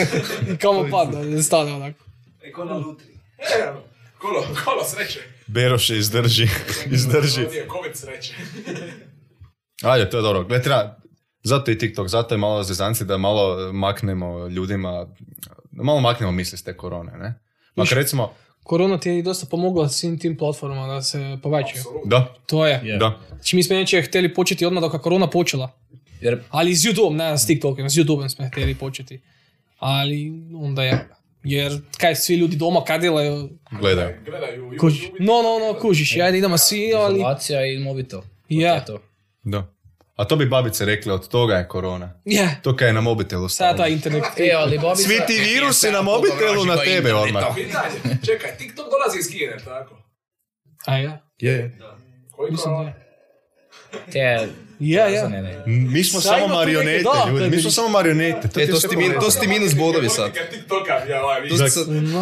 Kamo pada, ne stane onako. Eko na lutri. E, kolo, kolo sreće. Beroše izdrži, izdrži. Ovdje je covid sreće. Ajde, to je dobro. Gle, treba, zato je TikTok, zato je malo zezanci da malo maknemo ljudima, da malo maknemo misli s te korone, ne? Makar recimo, Korona ti je i dosta pomogla svim tim platformama da se povećaju. da, To je. Je. da. Znači mi smo neće htjeli početi odmah dok je korona počela. Jer Ali s YouTube, ne s TikTokom, s YouTubeom smo htjeli početi. Ali onda je. Jer kaj svi ljudi doma kadile, Gledaju. Gledaju kuž, YouTube. no, no, no, kužiš, ajde idemo svi, ali... izolacija i mobitel. Ja. To. Da. A to bi babice rekle, od toga je korona. Je, To kaj je na mobitelu sada internet. E, ali babica... Svi ti virusi na mobitelu na tebe odmah. Čekaj, TikTok dolazi iz Kine, tako? A ja? Je, je. Koji Mislim da korona? je. Te... Ja, ja. Ne, ne. Mi smo samo marionete, da, ljudi. to Mi smo samo marionete. To E, ti to je ste to ste minus bodovi sad. TikToka, ja, ovaj, ste-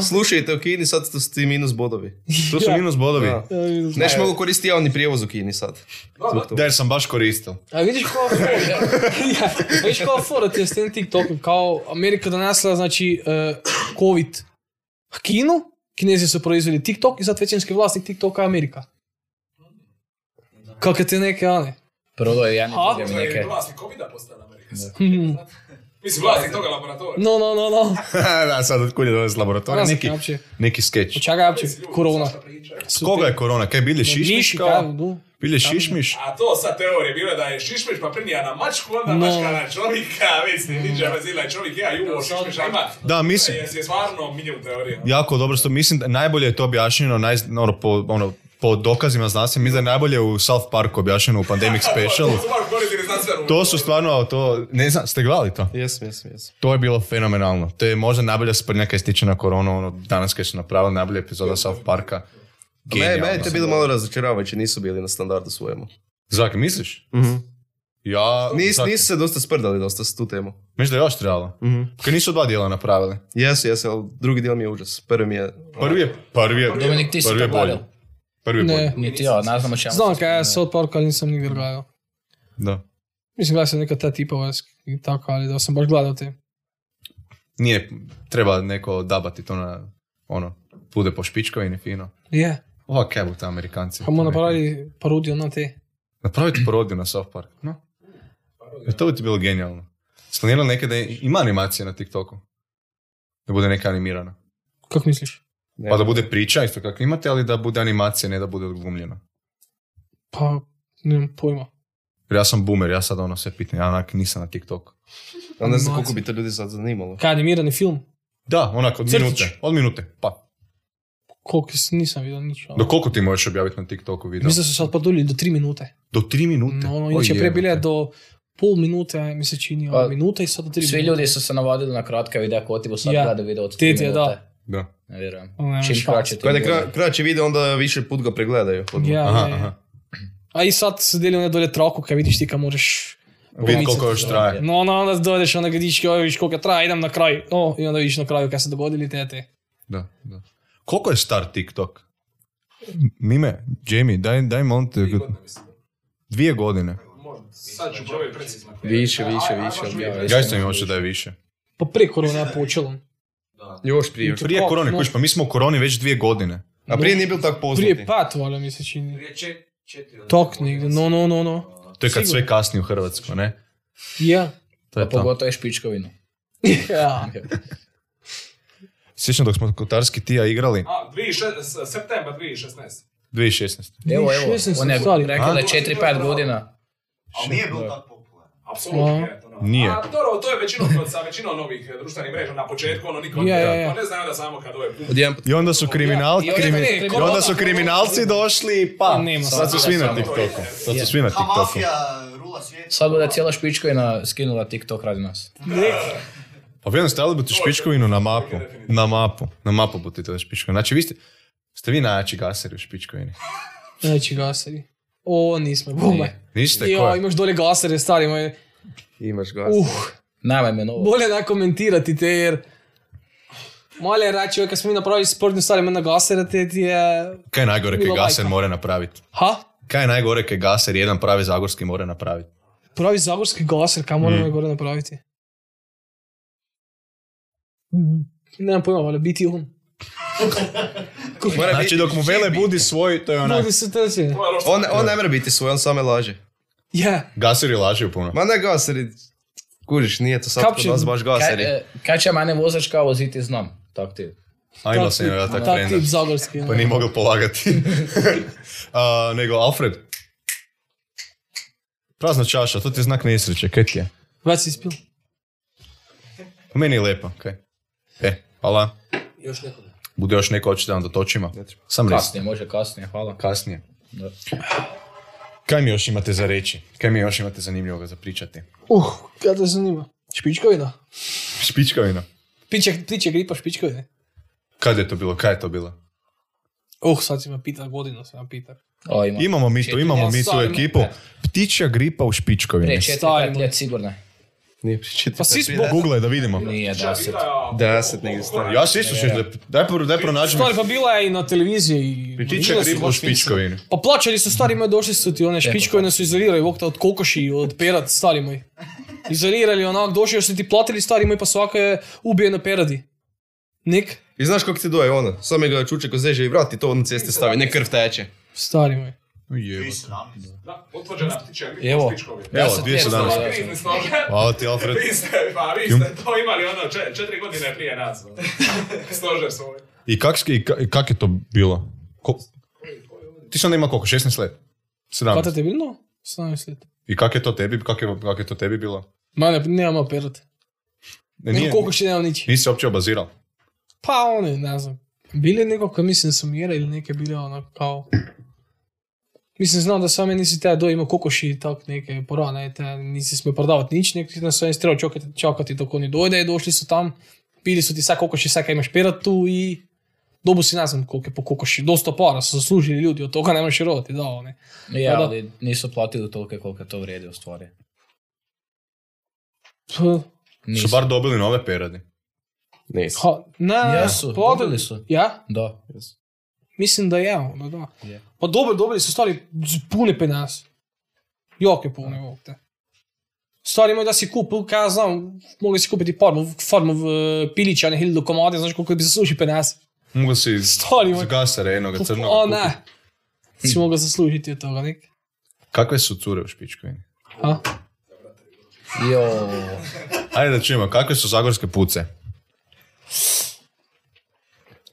Slušajte u Kini, sad ste ti minus bodovi. To su minus bodovi. Neš mogu koristiti javni prijevoz u Kini sad. Da, jer sam baš koristio. A vidiš kao fora, ja, vidiš kao fora ti je s tim TikTokom, kao Amerika donesla, znači, uh, COVID Kinu, Kinezi su proizveli TikTok i sad većinski vlasnik TikToka je Amerika. Kako te neke, ane? Prvo je jedan i A? drugim To je neke... vlasnik covida postala Amerika. Hmm. Mislim, vlasnik toga laboratorija. No, no, no, no. da, sad od kud je dolaz laboratorija. Neki, uopće. neki skeč. Od čega je uopće korona? Koga je korona? Kaj bilje šišmiš kao? Bilje šišmiš? A to sad teorije bilo da je šišmiš pa prinija na mačku, onda No. mačka na čovjeka, već ni niđa vezila čovjek, ja juvo šišmiša ima. Da, mislim, Je, je stvarno minimum teorija. jako dobro što mislim da najbolje je to objašnjeno naj, ono, po, ono, po dokazima znanstvenim, mislim da je najbolje u South Parku objašnjeno u Pandemic Specialu. To su stvarno, to, ne znam, ste gledali to? Jesam, jesam, jesam. To je bilo fenomenalno. To je možda najbolja sprnja kaj stiče na koronu, ono, danas kaj su napravili najbolja epizoda South Parka. Genijalno mene je to sam bilo malo razočaravajuće, nisu bili na standardu svojemu. Zaki, misliš? Ja, Nis, Zaki, nisu se dosta sprdali dosta s tu temu. Misliš da je još trebalo? Kaj nisu dva dijela napravili? Jesu, jesu, ali drugi dio mi je užas. Prvi mi je... Prvi je, prvi je, ti si prvi je bolji. Prvi. Ne. Niti ja, ne znam o čemu. Znam se kaj je. South Park, ali nisam nikad gledao. Da. Mislim, gledao sam neka ta tipova i tako, ali da sam baš gledao te. Nije, treba neko dabati to na, ono, bude po špičkovini fino. Je, Ova kebu te Amerikanci. pa mu napravili parodiju na te. Napraviti parodiju na South Park. No. E, to bi ti bilo genijalno. Planirali neke da ima animacija na TikToku? Da bude neka animirana. Kako misliš? Ne Pa da bude priča isto kako imate, ali da bude animacija, ne da bude odglumljeno. Pa, nemam pojma. Jer ja sam boomer, ja sad ono sve pitam, ja onak nisam na TikToku. Ali ne znam koliko bi to ljudi sad zanimalo. Kaj animirani film? Da, onak od Crtić. minute. Od minute, pa. Koliko nisam vidio nič. ono. Do koliko ti možeš objaviti na TikToku video? Mislim da su sad podulili do 3 minute. Do tri minute? No, no, O inače prije bile do pol minute, mi se čini, Pa, ono, minuta i sad do 3 Svi minute. ljudi su se navadili na kratke videa, ko ti bo sad Ja. gledao video od Ti 3 ti je, minute. da. Da. Ne vjerujem. Ono, Čim kraće, Kada kra, kraći video, onda više put ga pregledaju. Ja, Aha, aha. A i sad se deli one dolje troku, kaj vidiš ti kad možeš... Vidi koliko još traje. No, no, onda dođeš, onda vidiš kao, vidiš koliko traje, idem na kraj. O, i onda vidiš na kraju kaj se dogodili te te. Da, da. Koliko je star TikTok? Mime, Jamie, daj, daj molim te, dvije godine. Sad ću provjeriti precizno. Više, više, više, vidjeti. Ja isto mi hoće da je više. Pa prije korona je počelo. Još prije. Prije Kako, korone, no. kuš, pa mi smo u koroni već dvije godine. A prije nije bil tako poznati. Prije pat, valjda mi se čini. Prije čet- četiri Tok negdje, godina. no, no, no, no. To je kad Sigurno. sve kasni u Hrvatskoj, ne? Ja. To je to. pogotovo je špičkovinu. ja. Sjećam dok smo Kotarski Tija igrali, A, 2006 septembar 2016. 2016. Evo, evo, 16 on je rekao da A? 4-5 godina. Ali nije bilo tako popularan. Apsolutno No. Nije. to. A dobro, to je većinom sa većinom novih eh, društvenih mreža na početku, ono niko ja. to ne znaju da samo kad ove I onda su kriminalci, I onda krimi- ne, i onda su kriminalci došli, pa, Nema sad su svi na. TikToku. Sad su svi na TikToku. Sad bude cijela špičkovina skinula TikTok radi nas. Pa vi stavili bi tu špičkovinu na mapu. Na mapu. Na mapu budete špičkovinu. Znači vi ste, ste vi najjači gaseri u špičkovini. Znači gaseri. O, nismo, bome. Niste? Ko Jo, je? imaš dolje gasere, stari moj. Imaš ga. Uh, me novo. bolje ne komentirati te, jer... Male reči, oj, kad smo mi napravili sportni stvari, na gasere, te ti je... Kaj je najgore kaj gaser mora napraviti? Ha? Kaj je najgore kaj gaser jedan pravi zagorski mora napraviti? Pravi zagorski gaser, kam moramo Mm. gore napraviti? Nemam pojma, ali biti on. Mora Znači dok mu vele budi svoj, to je onak. Budi se. To je On, on ne mora biti svoj, on same laže. Ja. Gaseri lažu puno. Ma ne gaseri, kužiš, nije to sad kod nas baš Kaj, gaseri. e, kaj će mene vozačka voziti znam. Tak ti. A imao sam ja tak Tak trenda. tip zagorski. Pa nije mogao polagati. A, nego Alfred. Prazna čaša, to ti je znak nesreće, kaj ti je? Već si ispil. Meni je lijepo, kaj. E, hvala. Još neko ne. Bude još neko hoćete vam dotočima? Sam. Kasnije, može kasnije, hvala. Kasnije. Da. Kaj mi još imate za reći? Kaj mi još imate zanimljivoga za pričati? Uh, kada te zanima. Špičkovina. Špičkavina. Piće, ptiče gripa špičkovine. Kad je to bilo? Kaj je to bilo? Uh, sad si me pita godinu, sam me pita. O, ima. Imamo mi tu, Četiri, imamo mi tu ekipu. Ptičja gripa u špičkovini. Prije 4-5 Stavimo. let sigurno. Nije pričiti. Pa svi smo- Google da vidimo. Nije deset. Deset negdje stavio. Ja se isto sjećam. Daj, pro- daj pronađi mi Stvari pa bila je i na televiziji. i... ptičja bile su gripa u baš film. špičkovini. Pa plaćali su stari moji, došli su ti one špičkovine su izolirali vokta od kokoši, od perat, stari moji. Izolirali onak, došli su ti platili stari moji, pa svaka je ubijena peradi. Nik, I znaš kako ti doje ono? Samo ga čuče ko zeže i vrati to na ceste stavi, ne krv teče. stari moji. Ujebo. 2017. Da, utvrđena ptičja gripa Evo. Špičkovini. Evo, Deset 2017. let, da. Krizni stožer. Hvala ti, Alfred. Vi ste, pa vi ste to imali ono če- četiri godine prije nas. ono. Stožer svoj. I kak, i ka- i kak je to bilo? Ko- ti si onda ima koliko? 16 let? 17? Kada te je bilo? 17 let. I kak je to tebi, kak je, kak je to tebi bilo? Ma ne, nemamo perat. Ne, nije, kokoši, nema nič. nisi se uopće obazirao. Pa one, ne znam. Bili neko, ko mislim da su mjere ili neke bile ono kao... Mislim, znam da same nisi te do imao kokoši i tak neke porane, te nisi smio prodavati nič, nek nas su trebao čekati, čakati dok oni dojde i došli su tam, pili su ti sad kokoši, sad imaš perat tu i dobu si ne znam koliko je po kokoši, dosta para su zaslužili ljudi, od toga nemaš rovati, da, one. Ja, Pa da. ali nisu platili toliko koliko to vrijedi u stvari. Pa, Nisu. Su bar dobili nove peradi. Nisu. Ha, ne, ne, Jesu, platili- dobili su. Ja? Da. Mislim da je, ono, da. Je. Pa dobro, dobili su stari puni penas. Joke puni ovog te. Stari moj da si kupil, kaj ja znam, mogli si kupiti farmu, farmu v pilića, ne hiljadu komade, znaš koliko bi zaslužili penas. Mogu si Stari moj. z gasara jednoga crnoga O ne. Si mogao zaslužiti od toga, nek. Kakve su cure u špičkovini? Ha? Jo, Ajde da čujemo, kakve su zagorske puce?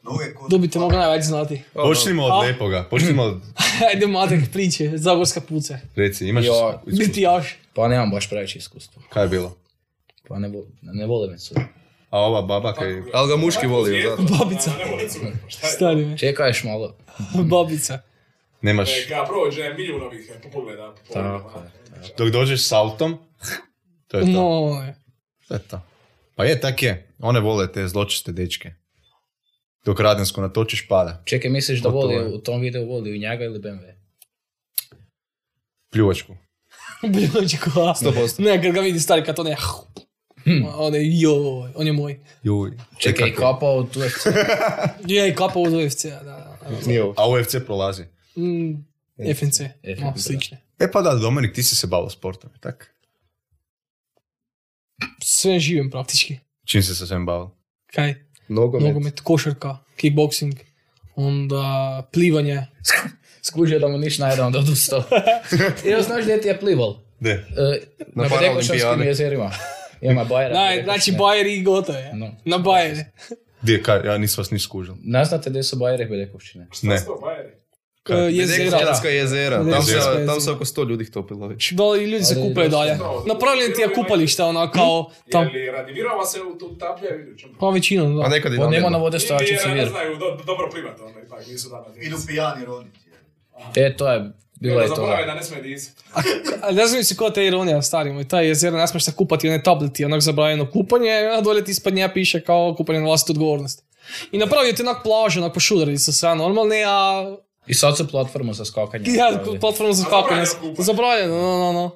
Noge kod... To bi te mogla največ znati. Počnimo od A? lepoga, počnimo od, Ajde, matek priče, zagorska puce. reci, imaš Jo, iskustvo? Biti jaš. pa nemam baš previše iskustva. Kaj je bilo? Pa ne, ne vole me cure. A ova baba kaj... Ali ga muški voli, zato. Babica. Ne volim cure. Šta je? Stari me. Čekaj još malo. Babica. Nemaš... E, Kada prođe milijun ovih e, pogleda. Tako je. Dok dođeš s autom, to je to. No, To je to. Pa je, tak je. One vole te zločiste dečke. Dok Radensko natočiš pada. Čekaj, misliš da Gotovo voli je. u tom videu voli u njega ili BMW? Pljuvačku. Kola. 100%. Ne, kad ga vidi stari, kad on je... On je, joj, on je moj. Juj. Čekaj, Čekaj. kapao u tu FC. Je, i kapa od UFC, da, da. Nije ovo. A UFC prolazi. Mm, FNC, no, FNC. slične. E pa da, Dominik, ti si se bavio sportom, tak? Sve živim praktički. Čim si se svem bavio? Kaj? Nogomet. Nogomet, košarka, kickboxing, onda plivanje. Skužio da mu niš najde, onda odustao. Evo, znaš gdje ti je plival? De. E, Na na Bedekošanskim Paraolimpijadi. jezerima. Ima Bajera. Naj, znači Bajer i gotovo je. No. Na Bajer. Gdje, kaj, ja nisam vas ni skužil. Ne znate gdje su Bajere i Bedekovščine? Ne. Sto. Kaj? Uh, jezera. Bedekovčanska jezera. Tam se, Jezera. tam se oko 100 ljudi topilo već. Da, i ljudi se Ali kupaju dalje. Napravljeni ti je kupalište, ona kao tam. Je li radivirala se u tu taplje idućem? Pa većinom, A da. nekad i On nema na vode Ili stojačicu jer ne znaju do- dobro plivat, onda ipak nisu dana. Idu pijani roditi. E, to je, bilo je Zaboravaju toga. da ne smije disati. A ne znam si ko te ironija, stari moj, taj jezera ne smiješ se kupati, one tableti, onak zabranjeno kupanje, a dolje ti ispod nje piše kao kupanje na vlastitu odgovornost. I napravio ti onak plažu, onak pošudari su sve normalne, a I sad su platformu za skakanje. ja, platformu za skakanje. Zabranjeno, no, no, no.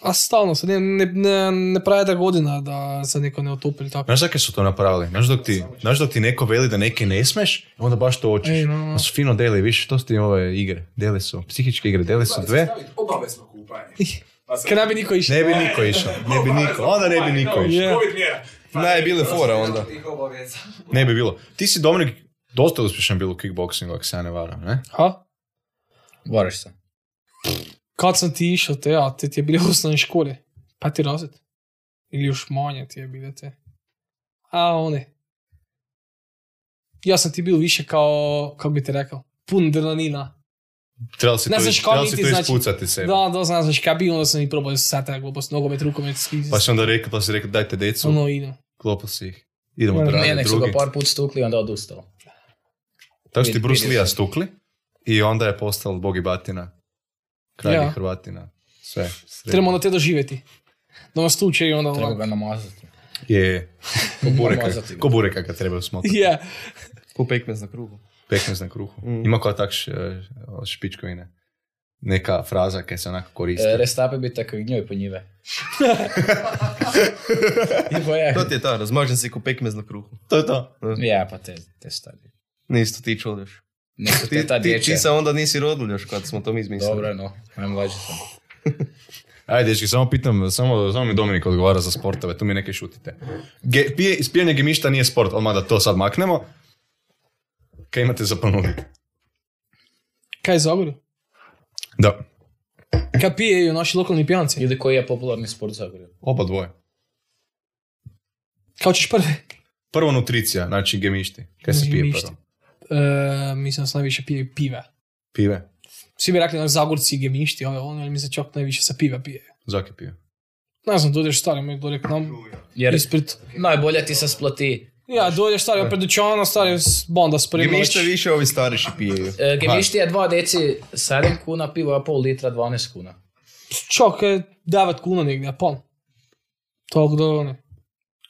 A stalno se, ne, ne, ne, ne prajde godina da se niko ne otupi ili tako. Znaš zakaj su to napravili? Znaš dok ti, znaš dok ti neko veli da neki ne smeš, onda baš to hoćeš. Ej, no, no. Da su fino deli, viš, to su ti ove igre. Deli su, psihičke igre, deli su dve. Obavezno kupanje. Pa Kad ne bi niko išao. Ne bi niko išao, ne bi niko, onda ne bi niko išao. Naj bile fora onda. Ne bi bilo. Ti si Dominik dosta uspješan bio u kickboxingu, ako se ja ne varam, ne? Ha? Varaš se. Kad sam ti išao te, a te ti je bili u osnovnoj školi? Peti razred? Ili još manje ti je bile te? A one. Ja sam ti bil više kao, kako bi ti rekao, pun adrenalina. Trebalo si Ne to, znaš kao niti, to znači- ispucati sebe. Da, da, znam, znaš kaj bi, onda sam i probao sa te glupost, nogomet, rukomet, skiz. Pa si onda rekao, pa si rekao, dajte decu, Ono idem. klopao si ih. Idemo Ono, dragi Ne, nek su drugi. ga par put stukli, onda odustao. Tako su ti Bruce Lee stukli i onda je postao Bog i batina. Kralj Ja. i Hrvatina. Sve. Trebamo na te doživjeti. Da vas tuče i onda Treba ga namazati. Je, je. Ko bureka, ko bureka kad treba smotati. Je. Ko pekmez na krugu. Pekmez na kruhu. Mm. Ima koja tak š, špičkovine. Neka fraza koja se onako koristi. E, Restape bi tako gnjoj po njive. I. To ti je ta, razmažen si ko pekmez na kruhu. to je to. Ja, pa te, te stari. Nisi to ti čuo još. Nisu Ti, ta ti, ti se onda nisi rodil još kad smo to mi izmislili. Dobro, no, najmlađi sam. Ajde, dečki, samo pitam, samo, samo mi Dominik odgovara za sportove, tu mi neke šutite. Ge, pije, ispijanje gemišta nije sport, odmah da to sad maknemo. Kaj imate za ponuditi? Kaj je Zagorju? Da, Kaj pijeju naši lokalni pijanci? Ili koji je popularni sport Zagorju? oba dvoje. Kao ćeš prvi? Prvo nutricija, znači gemišti. Kaj se pije prvo? E, mislim da se najviše pije pive. Pive. Svi bi rekli na Zagorci gemišti, ove ono, ali mislim da čak najviše se pive pije. Zaki pije. Ne znam, dođeš stari, mi dolje k nam, Jer ispred... najbolje ti se splati. Ja, dođeš stari, opred dućana, stari, s- banda sprema Gemište već. više ovi stariši pijeju. E, gemišti je 2 deci 7 kuna, pivo je pol litra 12 kuna. Čak je 9 kuna negdje, pan. Tako da, ono,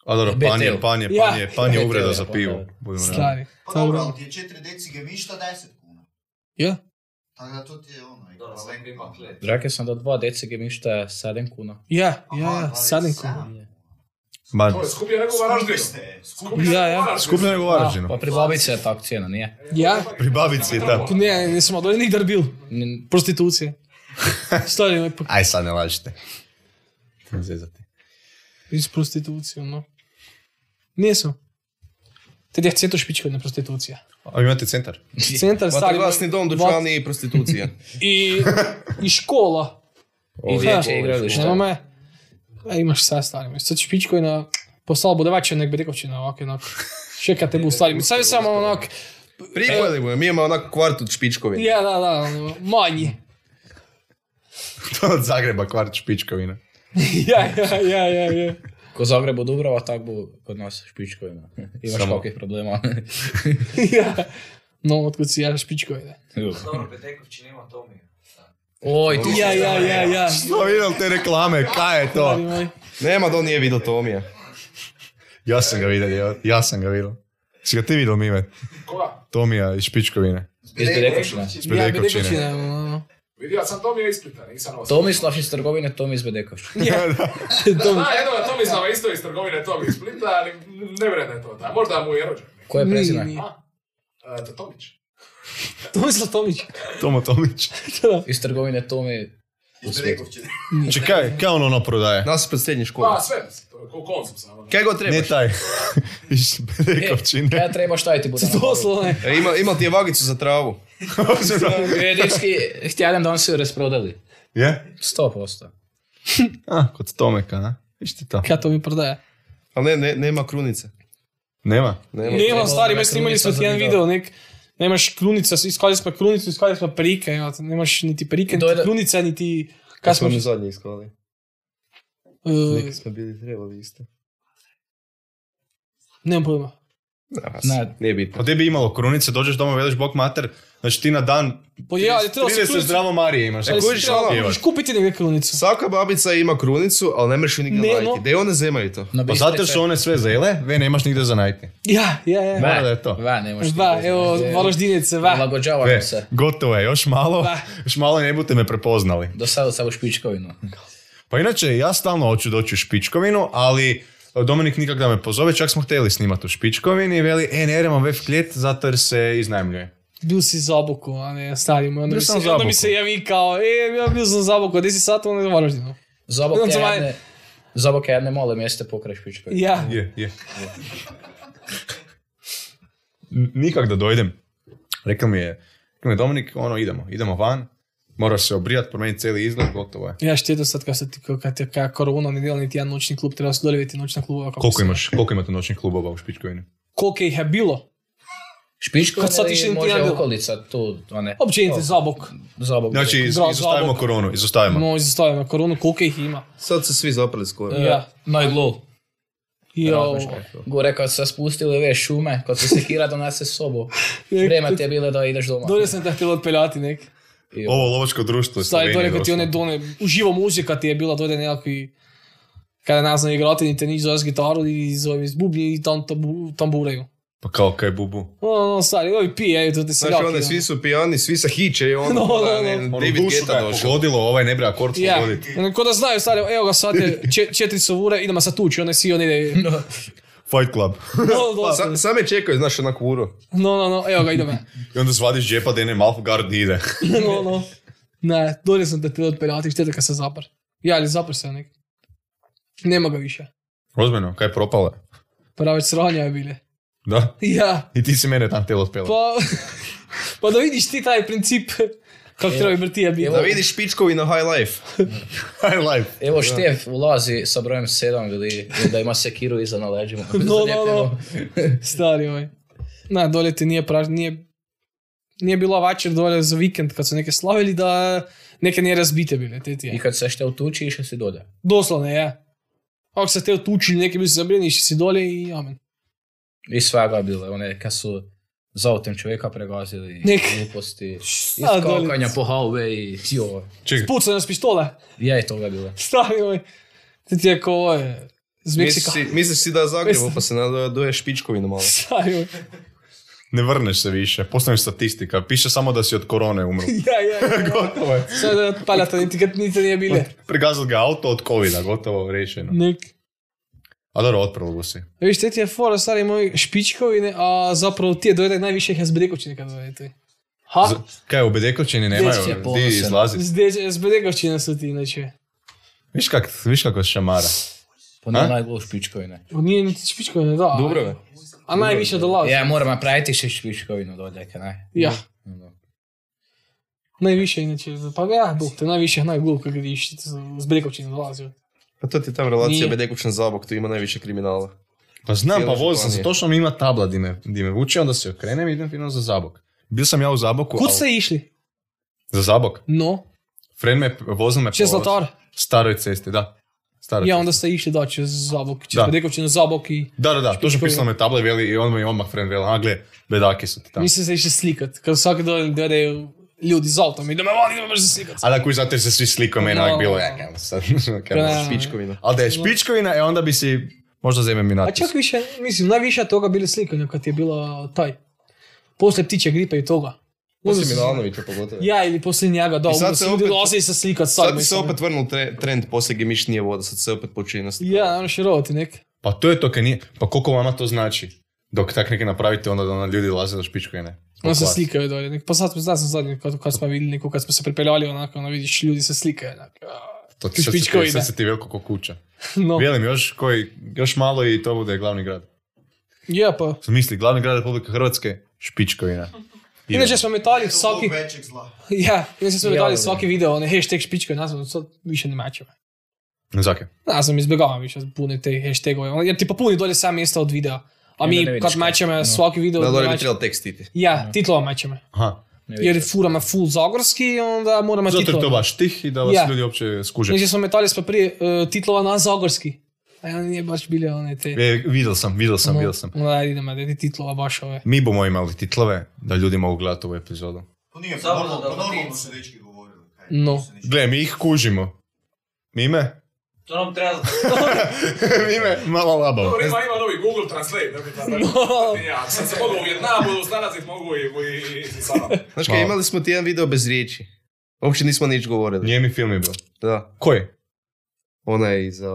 A dobro, pan je, BTL. pan je, Ja. pan je, pan je BTL uvreda za pa pivo. realni. stari. Pa Tako dobro, ali ti je 4 deci gemišta 10 kuna. ja. Tako da to ti je ono. Rekao sam da 2 deci gemišta je 7 kuna. Ja, ja, ja, 7 27. kuna. Ma, To je skuplje nego Varaždinu. Skuplje Ja, ja. Skuplje nego Varaždinu. Pa pri babici je tak cijena, nije? Ja? Pri babici je tako. Ne, nisam dolje nikdar bil. Prostitucije. Stari, moj, pa Aj sad ne lažite. Ne zezati. iz prostitucije, no. Nisam. Te je centar špička na prostitucija. A imate centar? Centar stari. Vatrogasni dom, dućani i prostitucija. I, i škola. I dječje igralište. Nema me. E, imaš sve stvari. Sad špičkovina, postala bude veća nek bedekovčina, ovak, onak. Še kad te bu stvari. Sad je samo onak, Pripojili mu je, mi imamo onako kvart od špičkovine. ja, da, da, ono, manji. To od Zagreba kvart špičkovina. ja, ja, ja, ja, ja. Ko Zagrebu Dubrava, tak bo kod nas špičkovina. Imaš Samo- kakvih problema. ja. No, otkud si ja špičkovine. Dobro, Betekovčin ima Tomija. Oj, ti Ja, ja, ja, ja. Smo vidjeli te reklame, kaj je to? Nema da on nije vidio Tomija. Ja sam ga vidio, ja, ja sam ga vidio. Si ga ti vidio, Mime? Koga? Tomija iz špičkovine. iz Bedekovčine. Ja, Bedekovčine. Ono. Vidio sam Tomija iz Splita, nisam osam. Tomislav iz trgovine, Tomi iz Bedekovčine. To- Da, jedno Tomislava isto iz trgovine Tomi iz Splita, ali ne da je to. Da, možda mu je rođen. Ko je Nije, prezime? nije. A, to Tomić. Tomislav Tomić. Tomo Tomić. Iz trgovine Tomi u svijetu. Čekaj, kaj on ono prodaje? Nas pred srednje škole. Pa, sve, je konzum samo. Kaj god Ne trebaš. taj. iz Bedekovčine. Ja treba šta ti bude. Doslovno je. E, ima, ima ti je vagicu za travu. Jedinski, htjeli da on su ju rasprodali. Je? 100%. A, kod Tomeka, a? Viš ti to? Kaj to mi prodaje? Ali ne, ne, nema krunice. Nema? Nema. Nema stari, mi snimali smo ti jedan video, nek, nemaš krunica, iskali smo krunicu, iskali smo perike, evo, nemaš niti perike, niti krunica, niti... Kad Kaj smo mi zadnji iskali. Uh, Neki smo bili trebali isto. nemam pojma. Ne. Nije bitno. Pa gdje bi imalo krunice, dođeš doma, veliš bog mater, znači ti na dan Pa ja, ali treba se 30 krunicu... zdravo Marije imaš. ali si kužiš, možeš kupiti negdje krunicu. Svaka babica ima krunicu, ali ne možeš ju nigdje najti. no. Gdje one zemaju to? Pa zato su one sve zele, ve nemaš nigdje za najti. Ja, ja, ja. Mora da je to. Va, ne možeš Va, evo, valoždinice, va. Prilagođavamo Ve, se. gotovo je, još malo, Da. još malo ne budete me prepoznali. Do sada sam u špičkovinu. Pa inače, ja stalno hoću doći u Špičkovinu, ali Dominik nikak da me pozove, čak smo htjeli snimati u Špičkovini i veli, e, ne idemo vef kljet zato jer se iznajmljuje. Bio si zaboku, a ne, stari moj. Onda, Bio mi se, onda mi se javi kao, e, ja bio sam zaboku, gdje si sad, onda je Varaždinu. Zabok Onda je jedne... Zabok je jedne male mjeste pokraj špičkovine. Ja. Je, je. N- Nikak da dojdem. Rekao mi je, rekao mi je Dominik, ono, idemo, idemo van, moraš se obrijat, promijeniti cijeli izgled, gotovo je. Ja što sad kad se ti, kad je kad korona ne djela niti jedan noćni klub, treba se doljeviti noćna klubova. kako Koliko imaš, koliko imate noćnih klubova u Špičkovini? Koliko ih je bilo? Špičkovina Kad sad niti može bilo. okolica tu, a ne. Općenito zabok. Zabok. Znači, iz, izostavimo Zabok. koronu, izostavimo. No, izostavljamo koronu, koliko ih ima. Sad se svi zaprali skoro. Ja. Najglu. Jo. Gore kad se spustili ove šume, kad su sekira donese sobu. Vreme ti je bilo da ideš doma. Dolje sam te htjela otpeljati nek. I Ovo lovačko društvo je Slovenije dolje kad ti one done, uživo muzika ti je bila dolje nekakvi kada ne znam igrati niti nič zove s gitaru i zove s bubnji i tam tamburaju. Pa kao kaj bubu. No, no, stari, ovi pije, to ti se Znači, svi su pijani, svi sa hiće i ono, No, no, da, no. ne, Ono, David je došao. pogodilo, ovaj ne bre akord Ja, pogoditi. Ono, ko da znaju, stari, evo ga sad je če- četiri sovure, idemo sad tući, one svi, one ide, Fight Club. no, Pa, Sa, doslovno. same čekaju, znaš, onak uru. no, no, no, evo ga, idemo. I onda zvadiš džepa da je ne Malfgard ide. no, no. Ne, dolje sam te htio otpeljati, šteta kad se zapar. Ja, ali zapar se nek. Nema ga više. Ozbiljno, kaj je propala? Prave sranja je bile. Da? Ja, I ti si mene tam telo otpela. pa, pa da vidiš ti taj princip kako treba vrtija biti. Da vidiš špičkovi na high life. High life. Evo Štev ulazi sa brojem 7 ili, da ima sekiru iza na leđima. No, no, no. Stari ovaj. Ne, dolje ti nije praž, nije, nije bila večer dolje za vikend kad su neke slavili da neke nije razbite bile, te ti I kad se šte utuči, išao si dolje. Doslovno je. Ako se te otučili, neki bi se zabrijeni, išli si dolje i amen. I svega je bilo. One kad su za autem čovjeka pregazili. Nek. Gluposti. Iskakanja po halve i jo. Čekaj, Pucaju nas pištole. Je i toga bilo. Stari ovaj. Te ti je ko ovo je. Z Meksika. Misliš si, misliš si da Zagrebu pa se nada doje špičkovinu malo. Stari ovaj. ne vrneš se više, postaneš statistika, piše samo da si od korone umro. Ja, ja, ja. gotovo je. Sad da paljata, niti kad niti nije bile. Pregazili ga auto od covida, gotovo rešeno. Nek. A dobro, odprl bo si. Ja, viš, te ti je fora stari moj špičkov in a, zapravo ti je dojde najviše jaz bedekovčine, kaj zavete. Ha? Z, kaj, v bedekovčini nemajo, ti izlazi. Zdaj, z bedekovčine so ti, neče. Viš, kak, viš kako še mara. Pa ne najbolj špičkovine. Pa nije niti špičkovine, da. Dobro je. A najviše dolazi. Ja, moramo praviti še špičkovino dolje, kaj ne? Ja. No. no. Najviše, inače, pa ja, bog te najviše, najbolj, kaj greš, z bedekovčine dolazijo. Pa to ti je tam relacija Nije. Bedekućan Zabok, tu ima najviše kriminala. Pa znam, Cijela pa vozio sam se, točno mi ima tabla di me, di me vuče, onda se okrenem i idem fino za Zabok. Bio sam ja u Zaboku, Kud ali- ste išli? za Zabok. No, Friend me, vozil me čez po Zlatar. staroj cesti, da. Staroj Ja, cesti. onda ste išli da čez Zabok, čez Da. Bedekovčinu Zabok i... Da, da, da, točno pisala me tabla i veli, i on mi je odmah friend veli, a gle, bedaki su ti tamo. Mislim se išli slikat, kad svaki dan gledaju ljudi z autom i da me vodi, idemo brzo slikat. A da kuj, zato jer se svi onak No. bilo, ja, sad, Da. Špičkovina. Ali da je špičkovina, e onda bi si možda zeme mi A natpis. čak više, mislim, najviše toga bili slikanja kad je bila taj. Poslije ptiče gripe i toga. Osim su- Milanovića pogotovo. Ja, ili poslije njega, da, I sad onda se opet- i se slikat. Sad ti se opet vrnul tre- trend poslije gemišnije vode, sad se opet počinje nastaviti. Ja, ono širovati nek. Pa to je to kaj nije, pa koliko vama to znači? Dok tak neke napravite, onda da onda ljudi dolaze do špičkovine. Onda se slikaju dolje. Nek, pa sad smo, sad sam zadnji, kad, kad smo vidjeli neko, kad smo se prepeljali onako, ono vidiš, ljudi se slikaju. Onak, To ti sad, špičkovina. sad se ti veliko ko kuća. No, Vijelim, još, koji, još malo i to bude glavni grad. ja pa. Sam misli, glavni grad Republike Hrvatske, špičkovina. Inače smo metali svaki, ja, inače smo Ja, metali svaki video, one hashtag špičkoj, ne znam, sad više ne mačeva. Zake. Ne znam, izbjegavam više pune te hashtagove, ono, jer ti popuni dolje sam mjesta od videa. A onda mi ne vidiš kad No. svaki video... Da, mač- trebalo tekst iti. Ja, titlova mačeme. Aha. Ne Jer furamo full zagorski i onda moramo Zato je titlova. to baš tih i da vas Ja. ljudi uopće skuže. Znači smo metali smo prije uh, titlova na zagorski. A onda nije baš bile one te... E, vidjel sam, vidjel sam, No, vidjel sam. Onda ajde idemo, da ti titlova baš ove. Mi bomo imali titlove da ljudi mogu gledati ovu epizodu. Pa nije, pa Samo normalno, da pa normalno su dečki govorili. Kaj, No. Gle, mi ih kužimo. Mime? To nam treba Mime, malo labavo. Dobro, ima, ima novi Google Translate, ne bi tako. Ja, sad se mogu u Vjetnamu, snalazit mogu i, i, i, i. Znaš kaj, imali smo ti jedan video bez riječi. Uopće nismo nič govorili. Njemi film je bio. Da, Koji? onaj za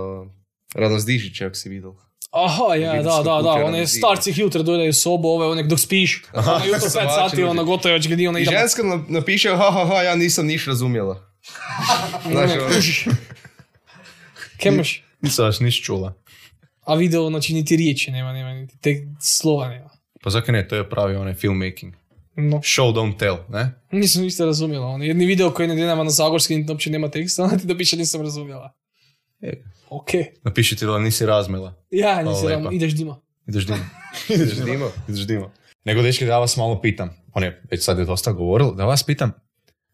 Rano Zdišića, ako si vidio. Aha, ja, da, sam da, da, one na starci ih jutra dođaju sobu, ove onek dok spiš. Ono jutro 5 Zavače sati, ljudi. ono gotovo već gdje ono I idemo. ženska napiše, ha, ha, ha, ja nisam niš razumjela. Znaš, ono, Kemoš. Nisam niš čula. A video, znači niti riječi nema, nema niti te slova nema. Pa zakaj ne, to je pravi onaj filmmaking. No. Show, don't tell, ne? Nisam ništa razumjela. Ono, jedni video koji ne nema na zagorski, niti uopće nema teksta, onda ti da piše nisam razumjela. E. Ok. Napiši ti da nisi razmela. Ja, nisi lijepa. ram, ideš dima. Ideš dima. Ideš dima. Ideš dima. Nego, dečki, da vas malo pitam. On je već sad je dosta govoril. Da vas pitam,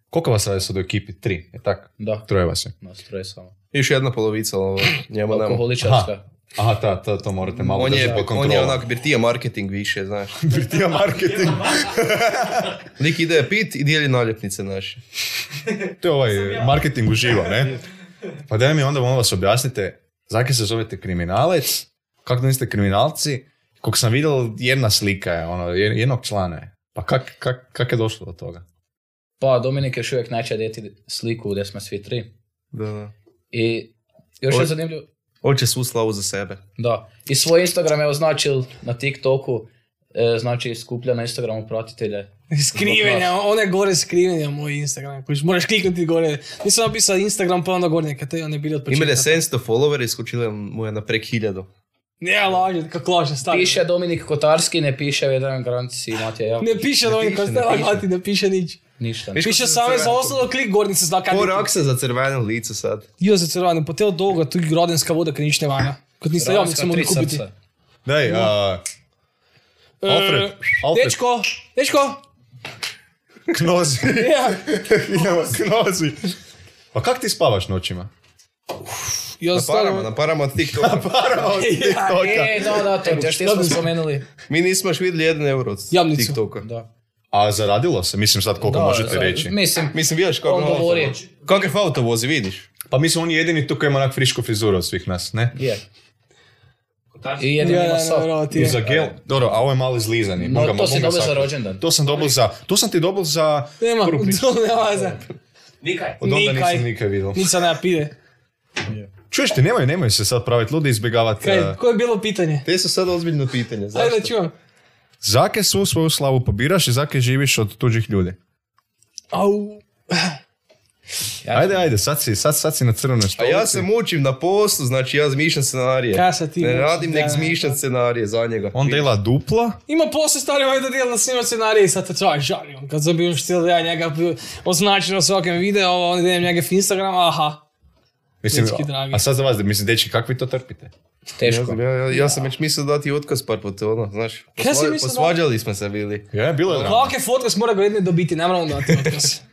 koliko vas radi sad u ekipi? Tri, je tak? Da, Troje vas je. nas troje samo. još jedna polovica, ovo, njemu nema. Alkoholičarska. Aha, ta, ta, to morate malo On je, on je onak birtija marketing više, znaš. Birtija marketing. Lik ide pit i dijeli naljepnice naše. to je ovaj marketing uživo, ne? Pa daj mi onda molim vas objasnite, zakaj se zovete kriminalec, kako da niste kriminalci, koliko sam vidio jedna slika je, ono, jed- jednog člana je. Pa kak, kak, kak je došlo do toga? Pa Dominik još uvijek neće deti sliku gdje smo svi tri. Da, da. I još Ovo- je zanimljivo, Hoće svu slavu za sebe. da. I svoj Instagram je označil na TikToku, e, znači skuplja na Instagramu pratitelje. Skrivenja, one gore skrivenja moj Instagram. Kojiš, moraš kliknuti gore. Nisam napisao Instagram pa onda gore neke te one bili od Ima početka. je 700 followera, iskočila mu je na prek hiljadu. Ne, laže, kako laže, stari. Piše Dominik Kotarski, ne piše Vedran Granci i Matija. Ne piše piše. gati, ne piše nič. Ništa. Viš, Piše samo za osnovno klik, gornji se zna kaj. Porok se za crveno lice sad. Jo, za crveno, potel dolgo, tudi grodenska voda, ki nič ne vanja. Kot niste jo, nisem mogel kupiti. Daj, no. a... Uh, Alfred. Alfred. Dečko, dečko. Knozi. ja. ja, knozi. A kak ti spavaš nočima? Uf. Jaz naparamo, naparamo od TikToka. Naparamo od ja, TikToka. Ja, e, no, da, to e, ste spomenuli. Mi nismo še videli 1 evro od TikToka. Da. A zaradilo se, mislim sad koliko Da, možete da, reći. Mislim, Mislim, vidiš kako on govori. Kakav auto vozi, vidiš? Pa mislim on je jedini tu koji ima onak frišku frizuru od svih nas, ne? Je. I jedin Ja, ima ja, sok. ja, ti I je. za gel, dobro, a ovo je malo izlizani. No, Moga- to si dobio za rođendan. To sam dobio za, to sam ti dobio za... Nema, to nema vaze. Nikaj. Od onda Nikaj. nisam nikad vidio. Nica nema pide. Čuješ ti, nemoj, nemoj se sad praviti ludi izbjegavati. Kaj, uh, koje je bilo pitanje? Te su sad ozbiljno pitanje, Ajde zašto? da čujem. Zake svu svoju slavu pobiraš i zake živiš od tuđih ljudi. Au. Ja- Ajde, ajde, sad si, sad, sad si na crvenoj A stolici. ja se mučim na poslu, znači ja zmišljam scenarije. Kaj sad ti Ne mučiš? radim nek zmišljam scenarije za njega. On dela duplo, Ima posle stari ovaj da dijel da snima scenarij i sad te čovjek žali. on. Kad bio štil da ja njega označim na svakom videu, onda idem njega v Instagram, aha. Mislim, a sad za vas, mislim, dečki, kako vi to trpite? Teško. znam, ja, ja, ja sam već mislio dati otkaz par puta, ono, znaš. Posva- posvađali smo se bili. Je, bilo je drama. Kakve fotke se mora gledati dobiti, ne moramo dati otkaz.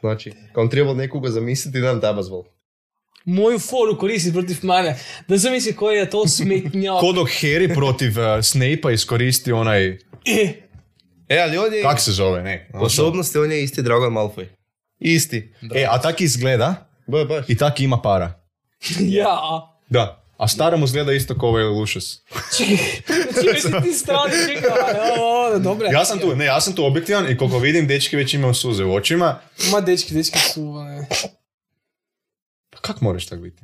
Znači, kao on trebalo nekoga zamisliti, nam taba zvol. Moju foru koristi protiv mene. Da zamisli koji je to smetnjak. Ko dok Harry protiv uh, Snape'a iskoristi onaj, E, E, ali on je... kak se zove, ne? Osobnosti on je isti Dragon Malfoy. Isti. E, a tak izgleda Ba, baš. i tak ima para. ja. Da. A stara mu izgleda isto kao ovaj Lucius. Čekaj, si ti strani, dobro. Ja sam tu, ne, ja sam tu objektivan i koliko vidim, dečki već imaju suze u očima. Ma dečki, dečki su... Ne. Pa kak moraš tak biti?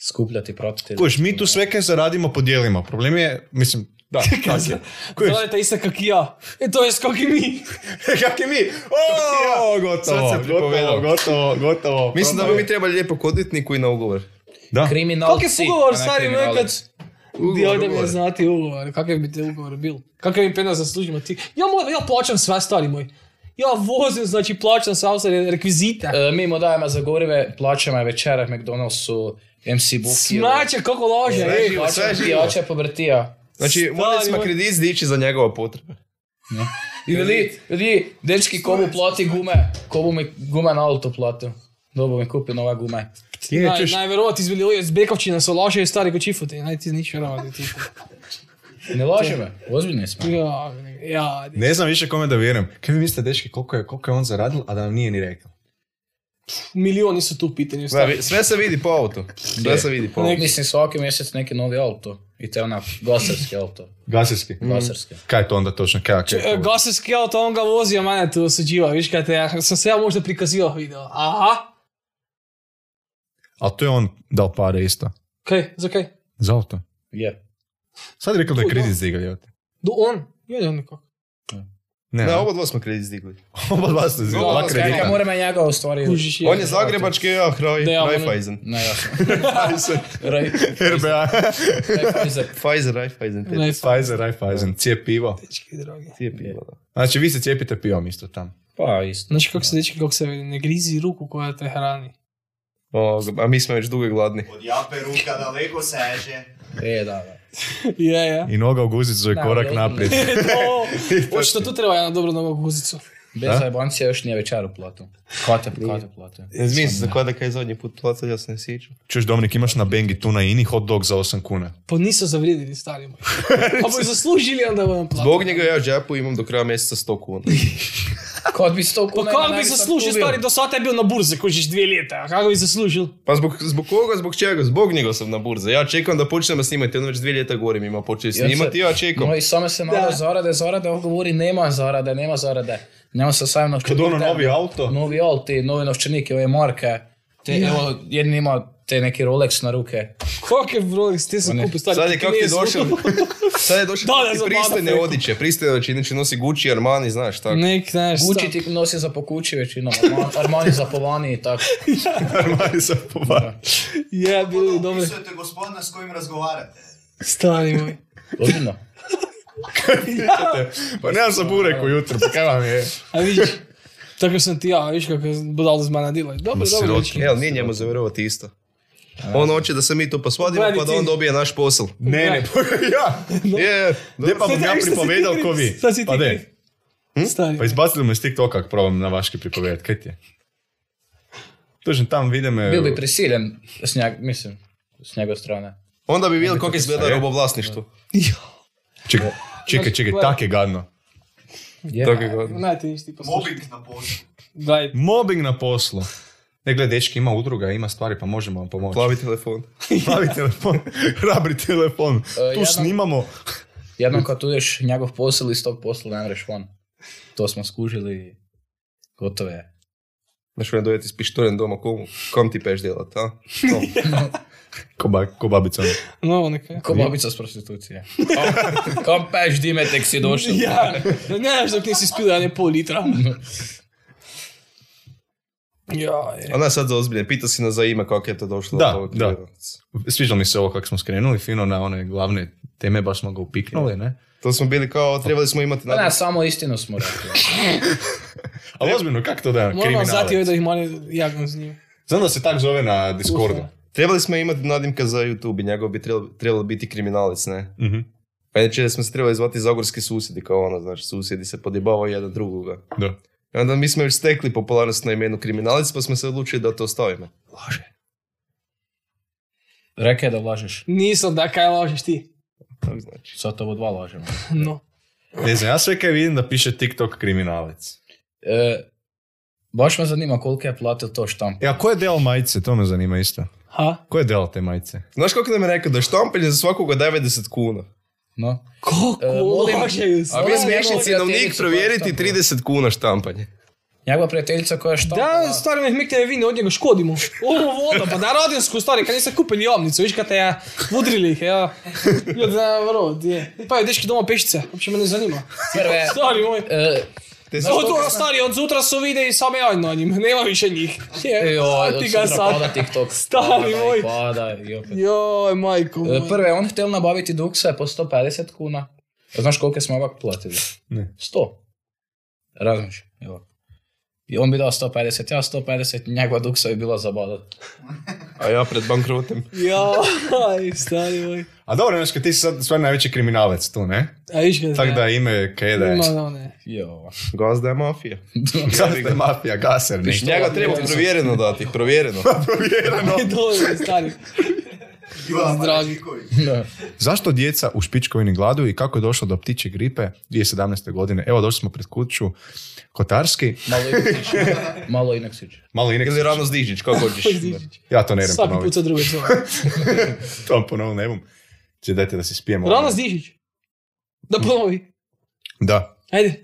Skupljati pratitelje. Kuš, mi tu sve kaj zaradimo, podijelimo. Problem je, mislim, da, kak je. Zradite isto kak i ja. E, to je skak i mi. kak je mi? O, gotovo, gotovo, gotovo, gotovo. Mislim da bi mi trebali lijepo kod odvjetniku i na ugovor. Da. Kriminalci. Kak je ugovor, stari moj, kad... kriminalac. Di ovdje mi je znati ugovor, kakav bi te ugovor bil? Kakav im pena zaslužimo ti? Ja, moj, ja plaćam sve, stari moj. Ja vozim, znači plaćam sve ostale rekvizite. E, mi mu dajemo za gorive, plaćamo večere McDonald'su, MC Bookie. Smače, kako lože, Sve ej. živo, sve živo. pijače po vrtija. Znači, morali smo kredit zdići za njegova potrebe. I vidi, vidi, dečki, ko mu plati gume, ko bu mi gume na auto platio. Dobro mi kupi nove gume. Je, Naj, čuješ, najverovati izbili iz Bekovčine su loše i stari ko čifuti. Naj ti nič verovati. ti. Ne laže me, ozbiljni smo. Ja, ja. ne znam više kome da vjerujem. Kaj vi mislite, dečki, koliko je, koliko je on zaradil, a da nam nije ni rekao? Milioni su tu u pitanju. Sve se vidi po auto. Sve se vidi po auto. Mislim svaki mjesec neki novi auto. I to je onak gasarski auto. Gasarski. Gasarski. Kaj je to onda točno? Kaj, kaj, Gaserski auto, on ga vozi, a mene tu osuđiva. Viš kaj te, ja sam se ja možda prikazivao video. Aha. Ali to je on dao pare isto. Kaj, za kaj? Za auto. Je. Sad je rekao da je kredit evo te. Do on? Ja, ja, nikako. Ne, ne. oba dva smo kredit zdigli. Oba dva ste zdigali. Dva Kaj kredita. moramo njega u stvari... Kužiš, On je zagrebački, ja, Hraj, Raiffeisen. Ne, jasno. Raj- RBA. Raiffeisen. Pfizer, Raiffeisen. Pfizer, Raiffeisen. Cijep pivo. Dečki, drogi. Cije pivo, da. Znači, vi se cijepite pivom isto tam. Pa isto. Znaš kako se dečki, kako se ne grizi ruku koja te hrani. O, a mi smo već dugo gladni. Od jape ruka daleko seže. E, da, da. Je, je. I noga u guzicu je Da, korak naprijed. to, očito tu treba jedna dobra nova guzicu. Bez zajebancija još nije večeru platio. Kate, kate platio. Zmislio se kada kaj zadnji put platio, ja se ne sjećam. Čuš, Dominik, imaš na Bengi tu na Ini hot dog za 8 kuna. Pa nisu zavrijedili, stari moj. A bo zaslužili, onda vam platiti. Zbog njega ja u džepu imam do kraja mjeseca 100 kuna. Kad bi sto Pa kuna... kako ne bi zaslužio, stari, do sada je bio na burze, kužiš dvije ljeta. A kako bi zaslužil? Pa zbog, zbog koga, zbog čega? Zbog njega sam na burze. Ja čekam da počnemo snimati, on već dvije ljeta govorim ima počeli I on se- snimati, ja čekam. No i samo se Da. zarade, zarade, on govori nema zarade, nema zarade. Nema se sajam novčanik. Kad ono novi auto. Novi auti, novi novčanike, ove marke. Te, evo, jedan ima te neki Rolex na ruke. Kako je Rolex, ti se Pa ne. kupi, stari. Sad je kako ti došao, sad je došao Da, za pristojne odjeće, pristojne odjeće, inače nosi Gucci, Armani, znaš, tako. Nek, znaš, Gucci ti nosi za po kući većinom, Armani- za po vani i tako. Armani sa pobar. Je, bili Kako dobre. opisujete gospodina s kojim razgovarate? Stari moj. Ozbiljno. Pa nemam sam burek ujutro, pa kaj vam je? A vidiš, tako sam ti ja, vidiš kako je budal iz mene dila. Dobro, dobro. ali nije njemu zavjerovati isto. On hoće da se mi to posvadimo Gledaj pa da on dobije naš posao. Ne, ne, ja. Je, Gdje pa bom ja pripovedal ko vi? Pa kriv. Stari. Pa izbacili me iz TikToka, ako probam na vaški pripovedati, kaj ti je? Točno tam vidim... me- Bil bi prisiljen s njeg, mislim, s njegove strane. onda bi vidjeli kako izgleda Je. robovlasništvo. Čekaj, čekaj, čekaj, tak je gadno. Je. Tako je poslušaj. Mobbing na poslu. Mobbing na poslu. Ne, gledaj, dečki, ima udruga, ima stvari, pa možemo vam pomoći. Plavi telefon. Plavi telefon, hrabri telefon. Tu jedan- snimamo. Jednom kad udeš njegov posao iz tog posla ne mreš van. To smo skužili gotovo je. Znaš, on dojeti s pištoljem doma, kom, kom ti peš djelat, a? To. Ko, ba, ko babica. ono. no, neka. Ko babica s prostitucije. Kam- Kam peš dime tek si došao? Ja, ne znaš dok nisi spio jedan je pol litra. Ja, je. A ne sad za ozbiljne, pitao si nas za ime kako je to došlo. Da, do ovog da. primjera. Sviđa mi se ovo kako smo skrenuli fino na one glavne teme, baš smo ga upiknuli, ne? To smo bili kao, trebali smo imati Pa ne, nadam- samo istinu smo rekli. Ali ozbiljno, kako to da je Moram vam kriminalac? zati da ih mali jagam s njim. Znam da se tak zove na Discordu. Trebali smo imati nadimka za YouTube i njegov bi trebalo, trebalo biti kriminalac, ne? Mhm. Pa inače smo se trebali zvati Zagorski susjedi, kao ono, znači susjedi se podjebavaju jedan drugoga. Da. I onda mi smo još stekli popularnost na imenu kriminalac, pa smo se odlučili da to ostavimo. Rekao je da lažeš. Nisam da kaj lažeš ti. Znači. Sad ovo dva lažemo. No. Ne znam, ja sve kaj vidim da piše TikTok kriminalec. E, baš me zanima koliko je platio to štamp. E, a ko je del majice? To me zanima isto. Ha? Ko je del te majice? Znaš koliko nam je rekao da je štampanje za svakoga 90 kuna? No. Koliko E, molim- A je smiješni cijenovnik provjeriti koja štampa. 30 kuna štampanje. Njegova prijateljica koja je štampala. Da, stari nek mikne vine od njega škodimo. Ovo voda, pa da radinsku, stari, kad niste kupili jamnicu, viš kad te ja udrili ih, ja. Ljudi, da, vrlo, je. Pa je dečki doma pešice, uopće me ne zanima. Prve, Stari moj. e, Te od, stari, od sutra su vide i samo ja na njim, nema više njih. Je, joj, ti od ga sad. pada TikTok. Stari pada moj. Pada i opet. Joj, majko E, moj. Prve, on htjel nabaviti dukse po 150 kuna. Znaš koliko smo ovak platili? Ne. 100. Razmiš, evo. I on bi dao 150, ja 150, njegova duksa bi bila zabadat. A ja pred bankrotem. Joj, stari moj. A dobro, znaš, kad ti si sad stvarno najveći kriminalec tu, ne? A viš kad Tako da ime kaj da je. Ima da ne. Jo. Gazda je mafija. Sad je mafija, gaser, ništa. Njega treba provjereno dati, provjereno. Provjereno. Dobro, stari. Zdravi. Zašto djeca u špičkovini gladu i kako je došlo do ptiče gripe 2017. godine? Evo, došli smo pred kuću Kotarski. Malo Ineksić. Malo Ineksić. Malo. Ili Rano Zdižić, kako hoćeš. Ja to ne idem Svaki put sa druge zove. To vam ponovno ne. Če dajte da se spijemo. Rana Zdižić. Da ponovi. Da, Ajde.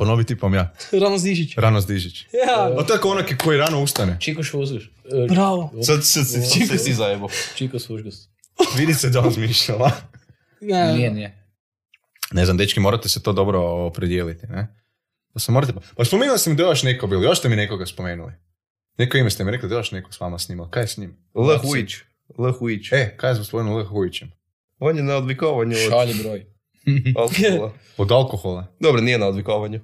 Ponovi tipom ja. Rana Zdižić. Rano Zdižić. Ja. O tako onak koji rano ustane. Čikoš uzguš. E, Bravo. Sad sad se sad se si zajebo. Čikos uzguš. Vidi se da razmišljala. Ne, Nije, nije. Ne znam, dečki, morate se to dobro opredijeliti, ne? Da se morate... Pa spomenuli ste mi da je još neko bilo, još ste mi nekoga spomenuli. Neko ime ste mi rekli da je još neko s vama snimao. Kaj je s njim? L. Hujić. L. Hujić. E, kaj je s gospodinom L. Hujićem? On je na odvikovanju od Šalji broj. alkohola. Od alkohola. Dobro, nije na odvikovanju.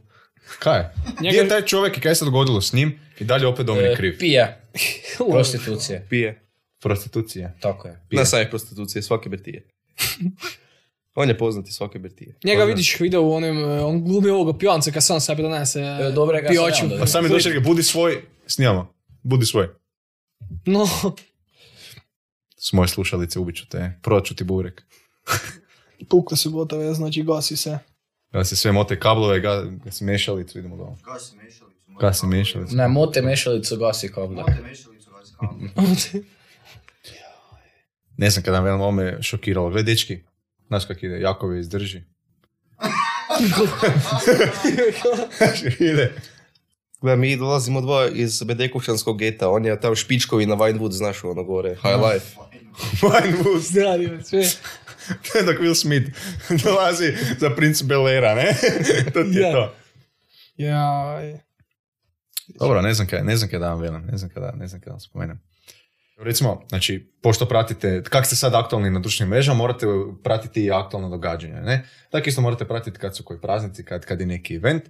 Kaj je? Gdje je taj čovjek i kaj se dogodilo s njim? I dalje opet Dominik E, kriv. Pije. Prostitucije. Pije. Prostitucija. Tako je. Pije. Na sajih prostitucije, svake bertije. On je poznati svake bertije. Njega vidiš video u onim, eh, on glumi ovoga pijanca kad sam sebi donese E, je ga pijaču. sam Pa sami došli, budi svoj, snimamo. Budi svoj. No, S moje slušalice ubiću te. Prodat ću ti burek. pukle su gotove, znači gasi se. Da se sve mote kablove, ga, ga se mešalicu, idemo doma. Gasi mešalicu. Gasi mešalicu. Ne, mote mešalicu gasi kable. Mote mešalicu, gasi kabel. Ne znam kada me ovo me šokiralo. Gle, dečki, znaš kak ide, Jakove izdrži. ide. Gle, mi dolazimo dva iz Bedekovčanskog geta, on je tam špičkovi na Vinewood, znaš ono gore, High Life. Vinewood, Zdravi, sve. dok Will Smith dolazi za princ Belera, ne? to ti je Ja. to. Jaj. Dobro, ne znam kaj, ne znam kaj da vam velim, ne znam kada, ne znam kada vam spomenem. Recimo, znači, pošto pratite, kak ste sad aktualni na društvenim mrežama, morate pratiti i aktualno događanje, ne? Tako isto morate pratiti kad su koji praznici, kad, kad je neki event.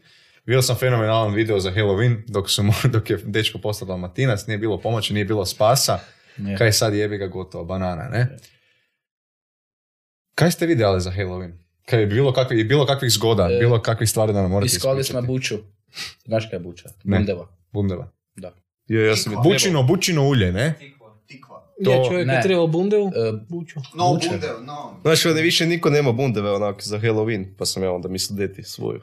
Vidio sam fenomenalan video za Halloween, dok, su, dok je dečko postao dalmatinac, nije bilo pomoći, nije bilo spasa. Ne. Kaj sad jebi ga gotovo, banana, ne? Kaj ste vidjeli za Halloween? Kaj je bilo kakvi, bilo kakvih zgoda, E, bilo kakvih stvari da nam morate Iskali smo buču. Znaš kaj je buča? Ne. Bundeva. Bundeva. Da. Jo, ja sam je Bučino, bučino ulje, ne? Tikva. To- Je čovjek ne. je trebao bundevu, E, buču. No, Buče. bude, no. Znaš, ovdje više niko nema bundeve onak za Halloween, pa sam ja onda mislio deti svoju.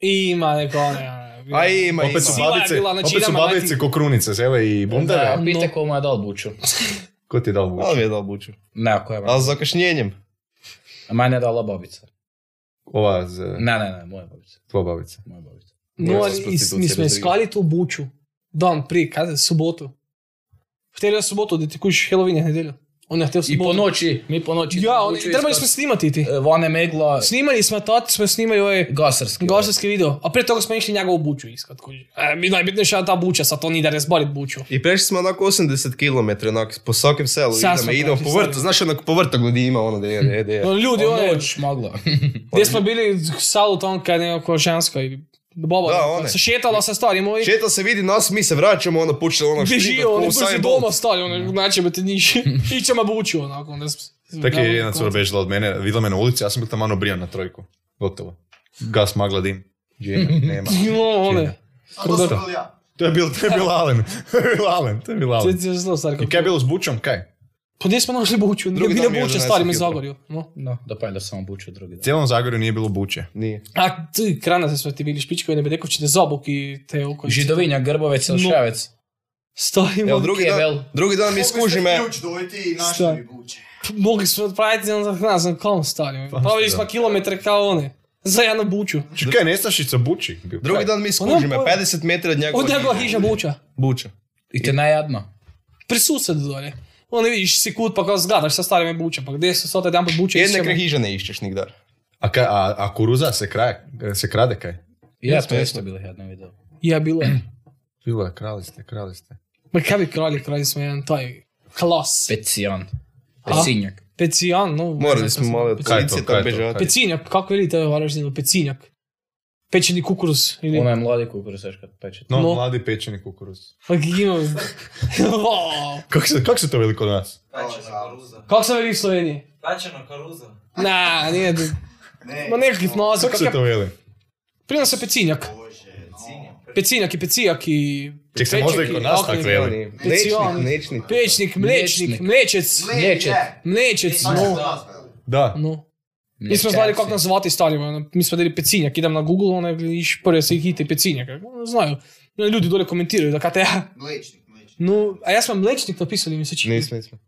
I ima neko one... A ima, Opet su je babice, bila, znači opet su babice kokrunice, zele i bundeve. da, pite No. ko mu je dal buču. Ko ti je dao buč? Ali mi je dal buču. Ne, ako je Ali s zakašnjenjem. A mene je dala babica. Ova z... Ne, ne, ne, moja babica. Tvoja babica. Moja babica. No, ali mi smo iskali tu buču. Dan prije, kada je subotu. Htjeli je subotu da ti kužiš Halloween je nedjelju. On je htio I subotu. po noći, mi po noći. Ja, on, trebali smo snimati ti. E, Vane megla, Snimali smo, tati smo snimali ovaj gasarski. gasarski video, a prije toga smo išli njegovu buču iskat. E, mi najbitnije je ta buča, sad to nije da razbalit buču. I prešli smo onako 80 km, onak, po svakom selu idemo, idemo po vrtu, znaš onak po vrtoglu gdje ima ono da je, da je, ljudi, one, noć magla. gdje smo bili salu tamo kad je nekako ženska i Baba, Da, one. se šetala sa stari moj. Šeta se vidi nas, mi se vraćamo, ono počelo ono Bežijo, oni Usain brzo doma stali, ono, znači me te niš. Ićemo buču, onako. Ne, Tak je jedna cura bežala od mene, vidjela me na ulici, ja sam bil tamo malo brijan na trojku. Gotovo. Gas, magla, dim. Džina, nema. No, one. To sam bil ja. To je bil, to je bil Alen. To je bil Alen, to je bil Alen. I kaj je bilo s bučom, kaj? Pa gdje smo našli buču? Drugi Nije bilo donesel stari me. Zagorju. No. No, da pa je da samo buču drugi dan. cijelom Zagorju nije bilo buče. Nije. A ti krana se sve ti bili špičkovi, ne bi rekao ćete zabuk i te okolice. Židovinja, Grbovec, Elšavec. Stari, Evo, mo- drugi dan, drugi dan mi skužime, Ključ dojti i našli mogli smo odpraviti, ne znam kam stari. Pravili smo kilometre kao one. Za jednu buču. Čekaj, nestašica buči. Drugi dan mi Pa skužime, nemam pojma. 50 metara od njegova Od njegova hiža buča. Buča. I te najjadno. Pri susedu dolje. Ono vidiš si kut pa kao zgledaš sa starim buče, pa gdje su sad jedan put buče Jedne hiža ne išćeš nikdar. A, kaj, a, a kuruza se, kraje, se krade kaj? Ja, to jesmo. isto bilo jedno video. Ja, bilo je. Bilo je, krali ste, krali ste. Ma kaj bi kralji, kralji smo jedan taj klas. Pecijan. Pecinjak. Pecijan, no. Morali smo malo od policije to, bežati. Pecinjak, kako vidite u Varaždinu, pecinjak. Pečeni kukuruz. Ili... Je mladi kukuruz, još kad peče. No, No. mladi pečeni kukuruz. Pa ima... Wow. Kako se, kak se to veli kod nas? Pečena koruza. Kako se veli u Sloveniji? Pečena koruza. Na, nije... Ne. Ma nekakvih naziv. Kako se to veli? Prije se pecinjak. Bože, no. Pecinjak i pecijak i... Ček se možda i kod nas tako tak je. veli. Nečnik, nečnik. Pečnik, mlečnik, Mlečnik. mlečec. Mlečet. Mlečec, no. nas veli. Da. no. Mi smo znali kako nas zvati stari, ono, mi smo dali pecinjak, idem na Google, ono, iš prve se hiti pecinjak, ono, znaju. Ljudi dole komentiraju da kaj te ja. Mlečnik, mlečnik. No, a ja smo mlečnik napisali, mi se čini. Nismo, nismo.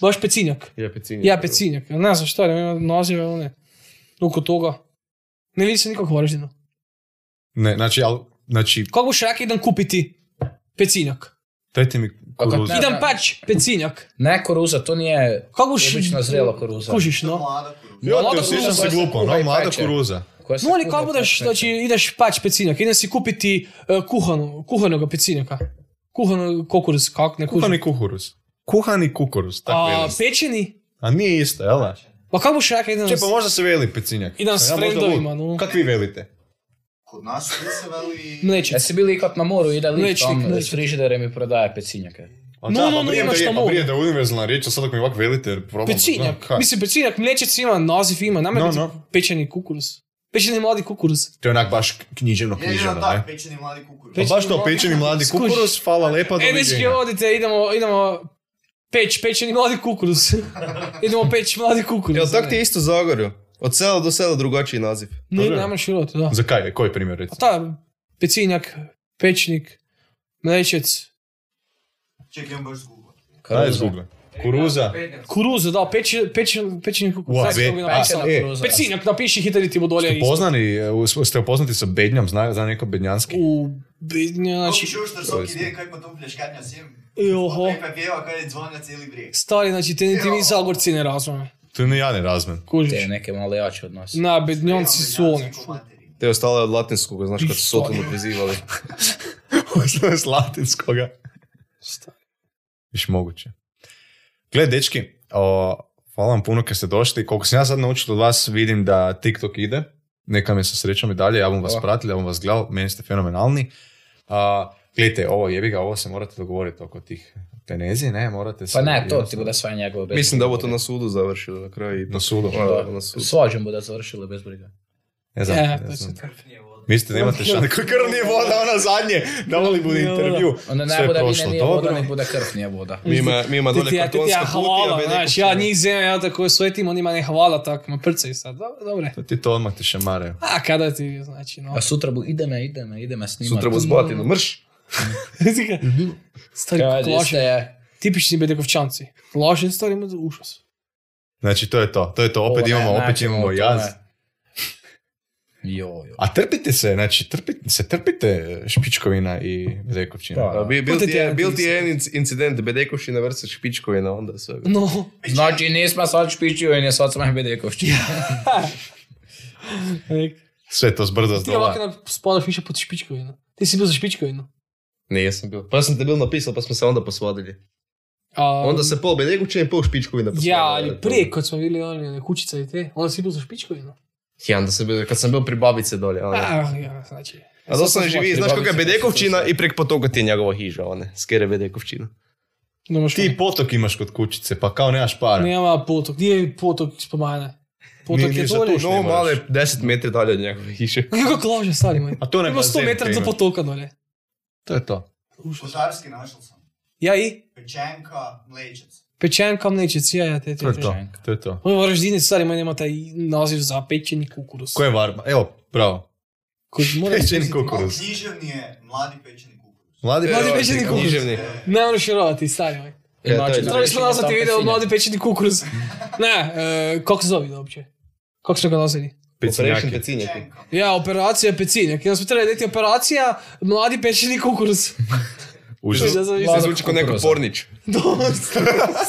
Baš pecinjak. Ja, pecinje. Ja, pecinjak. Ne znam šta, ima nazive, one. Oko toga. Ne vidi se nikako Varaždinu. Ne, znači, al, znači, Kako boš rekao, idem kupiti pecinjak? dajte mi Pa kad kuruzu. ne- Idem pač pecinjak. Ne koruza, to nije Kako boš... obična zrela koruza. Kužiš, no. mlada. Jo, Mlada te osjećam kuruza se se glupo, kuha no, i mlada peče. kuruza. Koja se No, ali kuha kako i budeš, peče. znači ideš pač pecinjak, idem si kupiti uh, kuhanu, kuhanog pecinjaka. Kuhano kukuruz, kak ne kužim. Kuhani kukuruz. Kuhani kukuruz, tako A pečeni? A nije isto, jel da? Pa kako boš rekao, idem... Če, pa možda se veli pecinjak. Idem s ja možda frendovima, no. Kak vi velite? Kod nas svi se veli... Mlečec. Jesi bili ikad na moru, ide lik Mlečnik, tam mlečnik. s frižiderem i prodaje pecinjake. A No, da, no, pa no, imaš da je- na pa moru. brijem da je univerzalna riječ, a sad ako mi ovak velite, jer probam. da Pecinjak. kaj? Mislim, pecinjak, mlečec ima, naziv ima, nama No, no, no. pečeni kukuruz. Pečeni mladi kukuruz. To je onak baš književno književno, ne? pečeni mladi kukuruz. Pa baš to, pečeni mladi kukuruz, hvala lepa, E, doviđenja. odite, idemo, idemo peć, pečeni mladi kukuruz. idemo peć mladi kukuruz. Jel tak ti je isto Zagorju? Od sela do sela drugačiji naziv. Ne, Dobro. nema širot, da. Za kaj, koji primjer Pa reci? ta, pecinjak, pečnik, mlečec, Čekaj, imam baš zgubo. Daj Koruza. zgugle. Kuruza. kuruza, da, peč, peč, pečeni kukuruz. Ua, Znaš ve- kako bi a, e. Pecinjak, napiši hitari ti bo dolje Ste poznani, e, ste upoznati sa Bednjom, zna, zna neko bednjanski? U, bednja, Znači, še oštar sok ide, kaj pa to pleškanja sem. Joho. Kaj pa pjeva, kaj je zvonja cijeli brijeg. stari, znači, te niti mi Zagorci ne razumije. To ni ja ne razumem. Kužiš. Te neke malo jače od nas. Na, bednjonci su oni. Te ostale od latinskog, znaš kad su Sotonu prizivali. Osnove s latinskoga. Viš moguće. Gle, dečki, o, hvala vam puno kad ste došli. Koliko sam ja sad naučio od vas, vidim da TikTok ide. Neka me sa srećom i dalje, ja bom vas Hvala. pratili, ja bom vas gledao, meni ste fenomenalni. A, gledajte, ovo jebi ga, ovo se morate dogovoriti oko tih penezi, ne, morate se... Pa ne, to ti bude sve njegovo bez Mislim da ovo to na sudu završilo na kraju. Na sudu. Da, na sudu. Svađom bude završilo bez briga. Ne znam, Ja, ne to je znam. Mislite da imate šanse? Krv nije voda, ona zadnje. Davali bude Nije voda. intervju. Onda ne Sve bude prošlo nije voda, nek bude krv nije voda. Mi ima, mi ima dolje ja, ja kartonska kutija, hvala, znaš, ja njih zemlja, ja tako svetim, on ima ne hvala, tako ma prcaj sad, dobro, dobre. To ti to odmah ti šamaraju. A kada ti, znači, no. A sutra bu, ide me, ide me, ide me snimat. Sutra bu zbatinu, mrš. Stari, Kaže laže, se, tipični bedekovčanci. Laže, stari, ima užas. Znači, to je to. To je to. Opet ovo ne, imamo, opet naćemo imamo o jaz. tome. Jo, jo. A trpite se, znači, trpite se, trpite špičkovina i bedekovčina. Pa, A bi- Bil ti je, bil ti je incident, Bedekovština vrsta špičkovina, onda sve. No, Znači nismo sad ne sad sam bedekovština. nek. Sve to zbrdo ti ovako zdola. na spadaš više pod špičkovinu. Ti si bio za špičkovinu. Nisam bil. Pa sam te bil napisal, pa smo se onda posvadili. A, Onda se pol Bedekovčina i pol špičkovina posvadili. Ja, ali prije, kad smo bili oni kućica i te, onda si bio za špičkovinu. Ja, onda sam bil, kad sam bil pri babice dolje. ono. A, ja, znači. A doslovno Sad sam živi, znaš kakva je babica, Bedekovčina i prek potoka ti je njegova hiža, one, skere Bedekovčina. Nemaš Ti potok imaš kod kućice, pa kao nemaš para. Nema potok. Gdje je potok ispod mene? Potok Ni- je za dolje. No, je 10 metri dalje od njegove hiše. Kako klože, stari moj. A to ne Ima 100 bazen metara do ima. potoka dolje. To je to. Kotarski našel sam. Ja i? Pečenka, mlečec. Pečenka mlečec, ja, ja, te, To te, je to. To je to. Ovo Varaždinec, stari moj, nema taj naziv za pečeni kukuruz. Ko je Varma? Evo, bravo. Koji mora Pečeni kukuruz. književni je mladi pečeni kukuruz. Mladi, Mladi pečeni kukuruz. književni. Ne možeš vjerovati, stari moj. E, to Trebali smo nazvati video mladi pečeni kukuruz. Ne, e, kako se zove uopće? Kako smo ga nazvali? Operation Pecinjaki. Ja, operacija pecinjak. Jedan smo trebali deti operacija mladi pečeni kukuruz. Užas. Se zvuči kao neko pornić.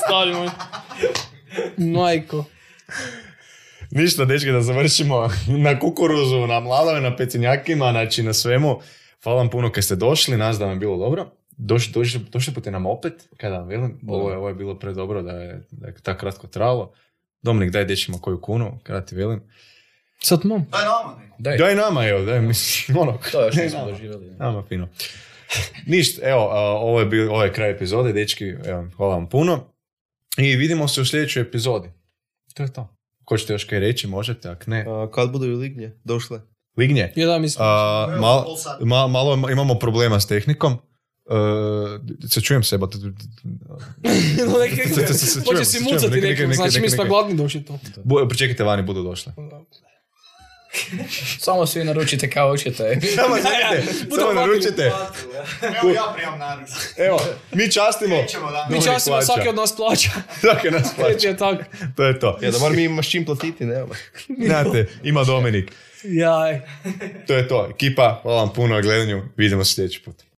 Stari moj. Majko. Ništa, dečki, da završimo na kukuruzu, na mladove, na pecinjakima, znači na svemu. Hvala vam puno kad ste došli, nas da vam je bilo dobro. Došli, došli, došli pute nam opet, kada vam velim, ovo je, ovo je bilo predobro da je, da je tako kratko trajalo. Dominik, daj dečima koju kunu, kada ti velim. Sad mom. Daj nama neko. Daj, Daj nama, evo, daj, mislim, ono. to još nismo nama. doživjeli. Nama fino. Ništa, evo, a, ovo je, bil, ovo je kraj epizode, dečki, evo, hvala vam puno. I vidimo se u sljedećoj epizodi. To je to. Hoćete još kaj reći, možete, ak ne. A, kad budu i lignje došle? Lignje. Ja da mislim. A, mal- ma- malo imamo problema s tehnikom. E, se čujem se, bat- No, neki- se- se- se- se znači neka- gladni došli tu. bu- pričekajte vani, budu došle. Samo svi naručite kao hoćete. Samo čekajte, samo naručite. Evo ja prijam naručak. Evo, mi častimo. Mi častimo svaki od nas plaća. Svaki nas plaća. Tako. To je to. Ja, da bar mi imaš čim platiti, ne? Znate, ima Dominik. Jaj. To je to. Ekipa, hvala vam puno na gledanju. Vidimo se sljedeći put.